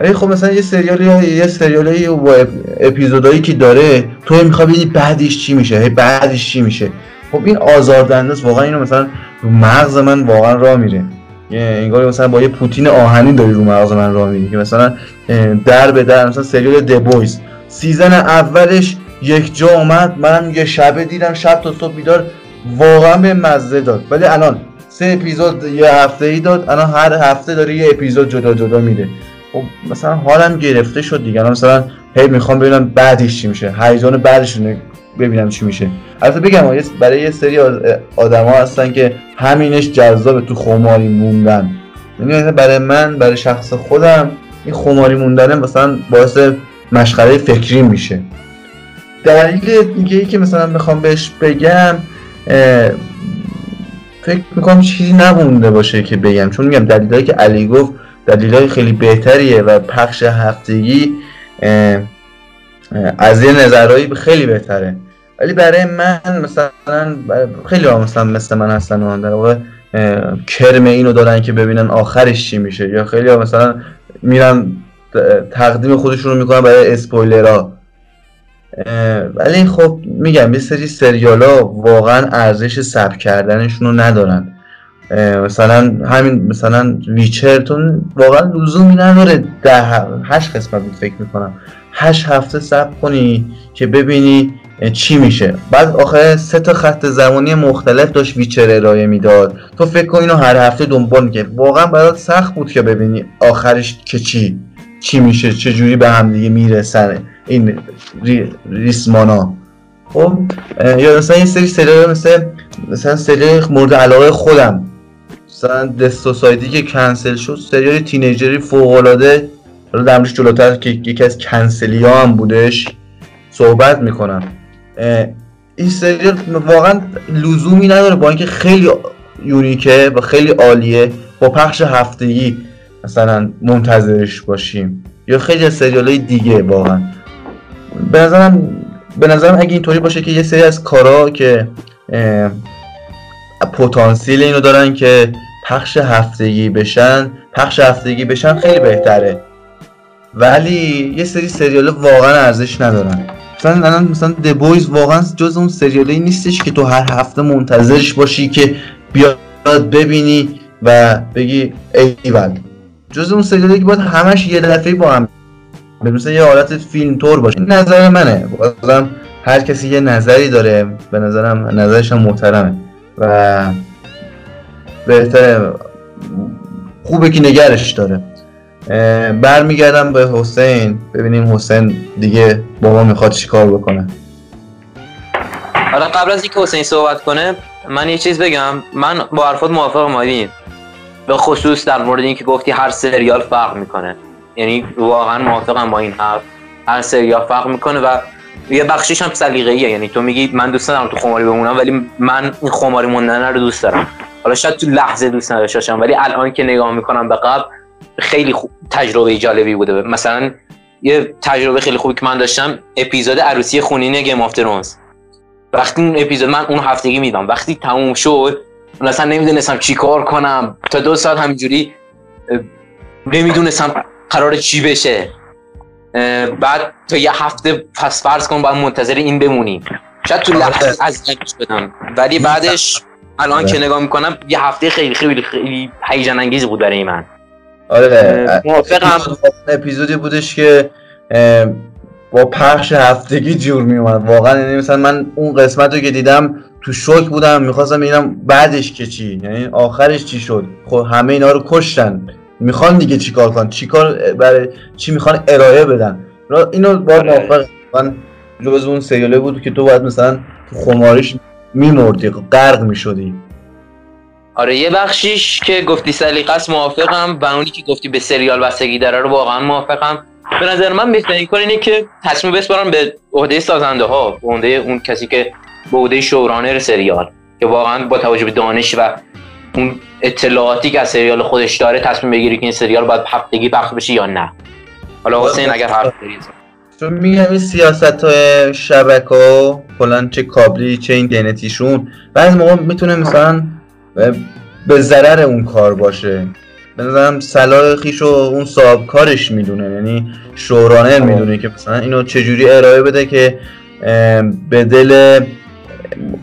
ولی خب مثلا یه سریالی یه سریالی با اپیزودایی که داره تو می‌خوای ببینی بعدش چی میشه. هی بعدش چی میشه. خب این آزاردنده است واقعا اینو مثلا رو مغز من واقعا راه میره. انگار مثلا با یه پوتین آهنی داری رو مغز من راه میری که مثلا در به در مثلا سریال The Boys season اولش یک جا اومد من یه شبه دیدم شب تا صبح بیدار واقعا بهم مزه داد. ولی الان سه اپیزود یه هفته ای داد الان هر هفته داره یه اپیزود جدا جدا میده. خب مثلا حالم گرفته شد دیگه. مثلا هی می‌خوام ببینم بعدش چی میشه. هیجان بعدش ببینم چی میشه. البته بگم برای یه سری آدما هستن که همینش جذاب تو خماری موندن. یعنی برای من برای شخص خودم این خماری موندن مثلا باعث مشغله فکری میشه. دلیل دیگه ای که مثلا می‌خوام بهش بگم فکر می‌کنم چیزی نمونده باشه که بگم. چون میگم دلیلایی که علی گفت دلیلای خیلی بهتریه و پخش هفتگی از یه نظرهایی خیلی بهتره. ولی برای من مثلا خیلی ها مثلا مثل من هستن و در واقع کرم اینو دارن که ببینن آخرش چی میشه. یا خیلی ها مثلا میرن تقدیم خودشون رو می‌کنن برای اسپویلرها. ولی خب میگم یه سری سریال ها واقعا ارزش سب کردنشون رو ندارن مثلا همین مثلا ویچرتون واقعا لزومی نداره ده هشت قسمت فکر می‌کنم. هشت هفته سب کنی که ببینی چی میشه؟ بعد آخه سه تا خط زمانی مختلف داشت ویچر ارائه می‌داد. تو فکر کن اینو هر هفته دنبال میگه واقعا برات سخت بود که ببینی آخرش که چی چی میشه چه جوری به هم دیگه می‌رسن این ری، ریسمانا. خب یا مثلا این سری سریال مثل مثلا سریال مورد علاقه خودم. مثلا دستوسایدی که کنسل شد سریال تینیجری فوق العاده در جلوتر که یکی از کنسلی ها هم بودش صحبت می‌کنم. این سریال واقعا لزومی نداره با اینکه خیلی یونیکه و خیلی عالیه. با پخش هفتگی مثلا منتظرش باشیم. یا خیلی سریال های دیگه واقعا. به نظرم به نظرم اگه اینطوری باشه که یه سری از کارا که پتانسیل اینو دارن که پخش هفتگی بشن پخش هفتگی بشن خیلی بهتره. ولی یه سری سریال واقعا ارزش ندارن. مثلا الان مثلا بویز واقعا جز اون سریالی نیستش که تو هر هفته منتظرش باشی که بیاد ببینی و بگی ایول جز اون سریالی که باید همش یه دفعه با هم مثلا یه حالت فیلم تور باشه. نظر منه. بازم هر کسی یه نظری داره. به نظرم نظرش هم محترمه. و بهتره. خوبه که نگرش داره. برمیگردم به حسین. ببینیم حسین دیگه با ما می‌خواد چیکار بکنه. حالا قبل از اینکه حسین صحبت کنه من یه چیز بگم. من با حرفات موافق مادیم به خصوص در مورد اینکه گفتی هر سریال فرق می‌کنه. یعنی واقعا موافقم با این حرف. هر سریال فرق می‌کنه و یه بخشیش هم سلیقه‌ایه. یعنی تو میگی من دوست ندارم تو خماری بمونم ولی من این خماری موندن رو دوست دارم. حالا شاید تو لحظه دوست نداشتم ولی الان که نگاه می‌کنم به قبل خیلی خوب تجربه جالبی بوده. مثلا یه تجربه خیلی خوبی که من داشتم اپیزود عروسی خونین Game of Thrones وقتی اون اپیزود من اون هفتگی دیدم وقتی تموم شد من اصلا نمی‌دونستم چی کار کنم. تا دو ساعت همینجوری نمی‌دونستم قرار چی بشه. بعد تا یه هفته پس فرض کن باید منتظر این بمونیم. شاید تو لحظه از بدم ولی بعدش الان که نگاه می‌کنم یه هفته خیلی خیلی خیلی هیجان انگیز بود برای من. آره موافقم. اپیزودی بودش که با پخش هفتگی جور میومد واقعا یعنی مثلا من اون قسمت رو که دیدم تو شوک بودم می‌خواستم ببینم بعدش که چی یعنی آخرش چی شد. خب همه اینا رو کشتن. می‌خوان دیگه چیکار کن چیکار برای چی می‌خوان ارائه بدن؟ اینو با آره. موافق من جز اون سریاله بود که تو باید مثلا خماریش میمردی غرق می‌شدی. آره یه بخشیش که گفتی سلیقه است موافقم. و اونی که گفتی به سریال بستگی داره رو واقعا موافقم. به نظر من بهترین کار اینه که تصمیم بسپارن به عهده سازنده ها به عهده اون کسی که به عهده شورانر سریال که واقعا با توجه به دانش و اون اطلاعاتی که از سریال خودش داره تصمیم بگیری که این سریال باید هفتگی پخش بشه یا نه. حالا حسین اگر حرف داری. چون میگم این سیاست های شبکه ها کلان چه کابلی چه اینترنتیشون بعضی موقع می‌تونه مثلا به ضرر اون کار باشه. به نظرم صلاح خیش و اون صاحب کارش می‌دونه یعنی شورانر خب. می‌دونه که مثلا اینو چجوری ارائه بده که به دل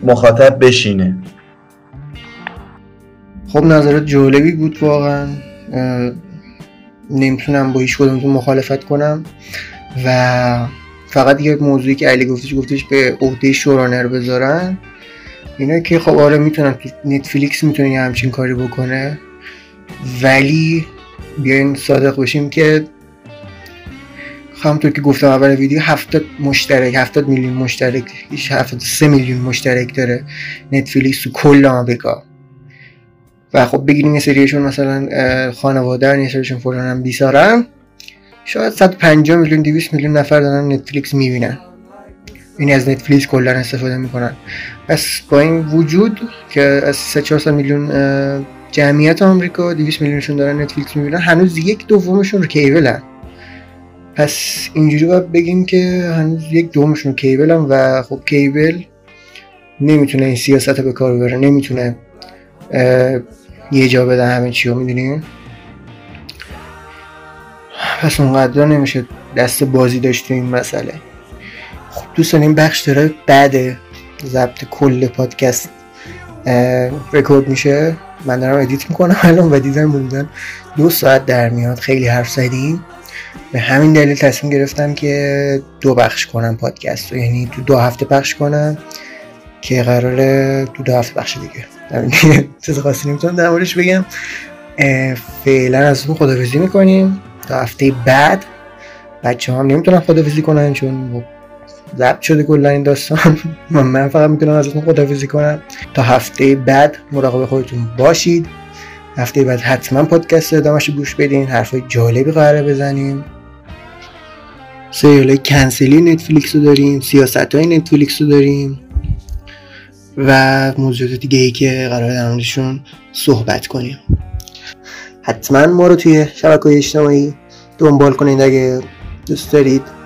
مخاطب بشینه. خب نظرت جالبی بود واقعا. نمی‌تونم با هیچ کدومتون مخالفت کنم و فقط یه موضوعی که علی گفتش گفتش به عهده شورانر بذارن. اینا که خب آره می‌تونن نتفلیکس می‌تونه یه همچین کاری بکنه ولی بیاین صادق باشیم که همونطور که گفتم اول ویدیو 70 مشترک 70 میلیون مشترک 73 میلیون مشترک داره نتفلیکس تو کل آمریکا. و خب بگیریم یه سریشون مثلا خانواده یه سریشون هم بیسارن شاید 150 میلیون 200 میلیون نفر دارن نتفلیکس می‌بینن. این از نتفلیکس کلا استفاده می‌کنن. پس با این وجود که از 3 4 میلیون جمعیت آمریکا 200 میلیونشون دارن نتفلیکس می‌بینن هنوز یک دومشون رو کیبلن پس اینجوری باید بگیم که هنوز یک دومشون cable ن و خب cable نمی‌تونه این سیاست به کار ببره نمی‌تونه یه جا بده همه چی رو می‌دونیم پس اونقدر نمیشه دست بازی داشت تو این مسئله. خب دوستان این بخش داره بعد ضبط کل پادکست رکورد میشه. من دارم edit می‌کنم الان و دیدم بودن دو ساعت در میاد. خیلی حرف زدیم به همین دلیل تصمیم گرفتم که دو بخش کنم پادکست رو. یعنی تو دو هفته پخش کنم که قراره تو دو هفته بخش دیگه. چیز خاصی نمی‌تونم در موردش بگم. فعلا از اون خدافزی می‌کنیم. تا هفته بعد. بچه هم نمی‌تونن خدافزی کنن چون ضبط شده کلا این داستان. (laughs) من فقط می‌تونم ازتون خدافزی کنم. تا هفته بعد مراقب خودتون باشید. هفته بعد حتما پادکست ادامهش گوش بدین. حرفای جالبی قراره بزنیم. سریال کنسلی نتفلیکس رو داریم. سیاست های نتفلیکس رو داریم. و موضوعات دیگه ای که قرار در موردشون صحبت کنیم. حتما ما رو توی شبکه اجتماعی دنبال کنید اگه دوست دارید.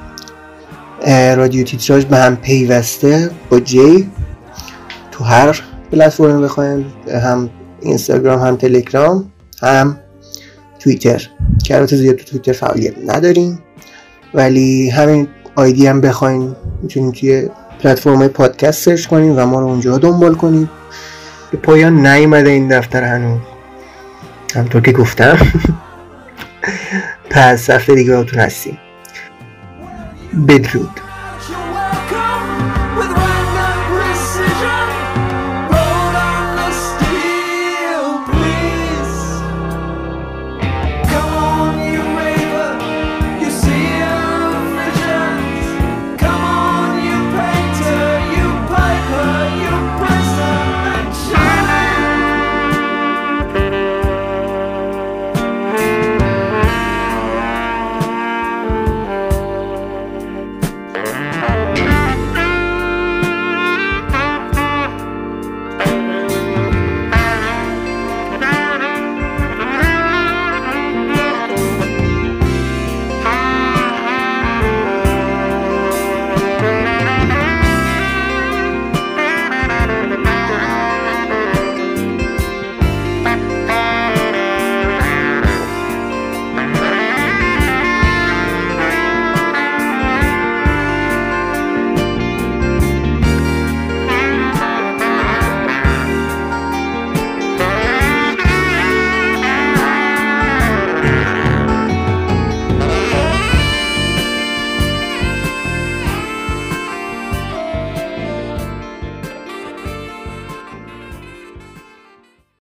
رادیو تیتراژ به هم پیوسته با جی تو هر پلتفرم بخوایم هم اینستاگرام هم تلگرام هم توییتر. که البته زیاد تو توییتر فعالیت نداریم ولی همین آیدی هم بخواین می‌تونید توی پلتفرم پادکست سرچ کنید و ما رو اونجا دنبال کنید به پایان نیومده این دفتر هنوز. همطور که گفتم (laughs) پس هفته دیگه هستیم. Beirut.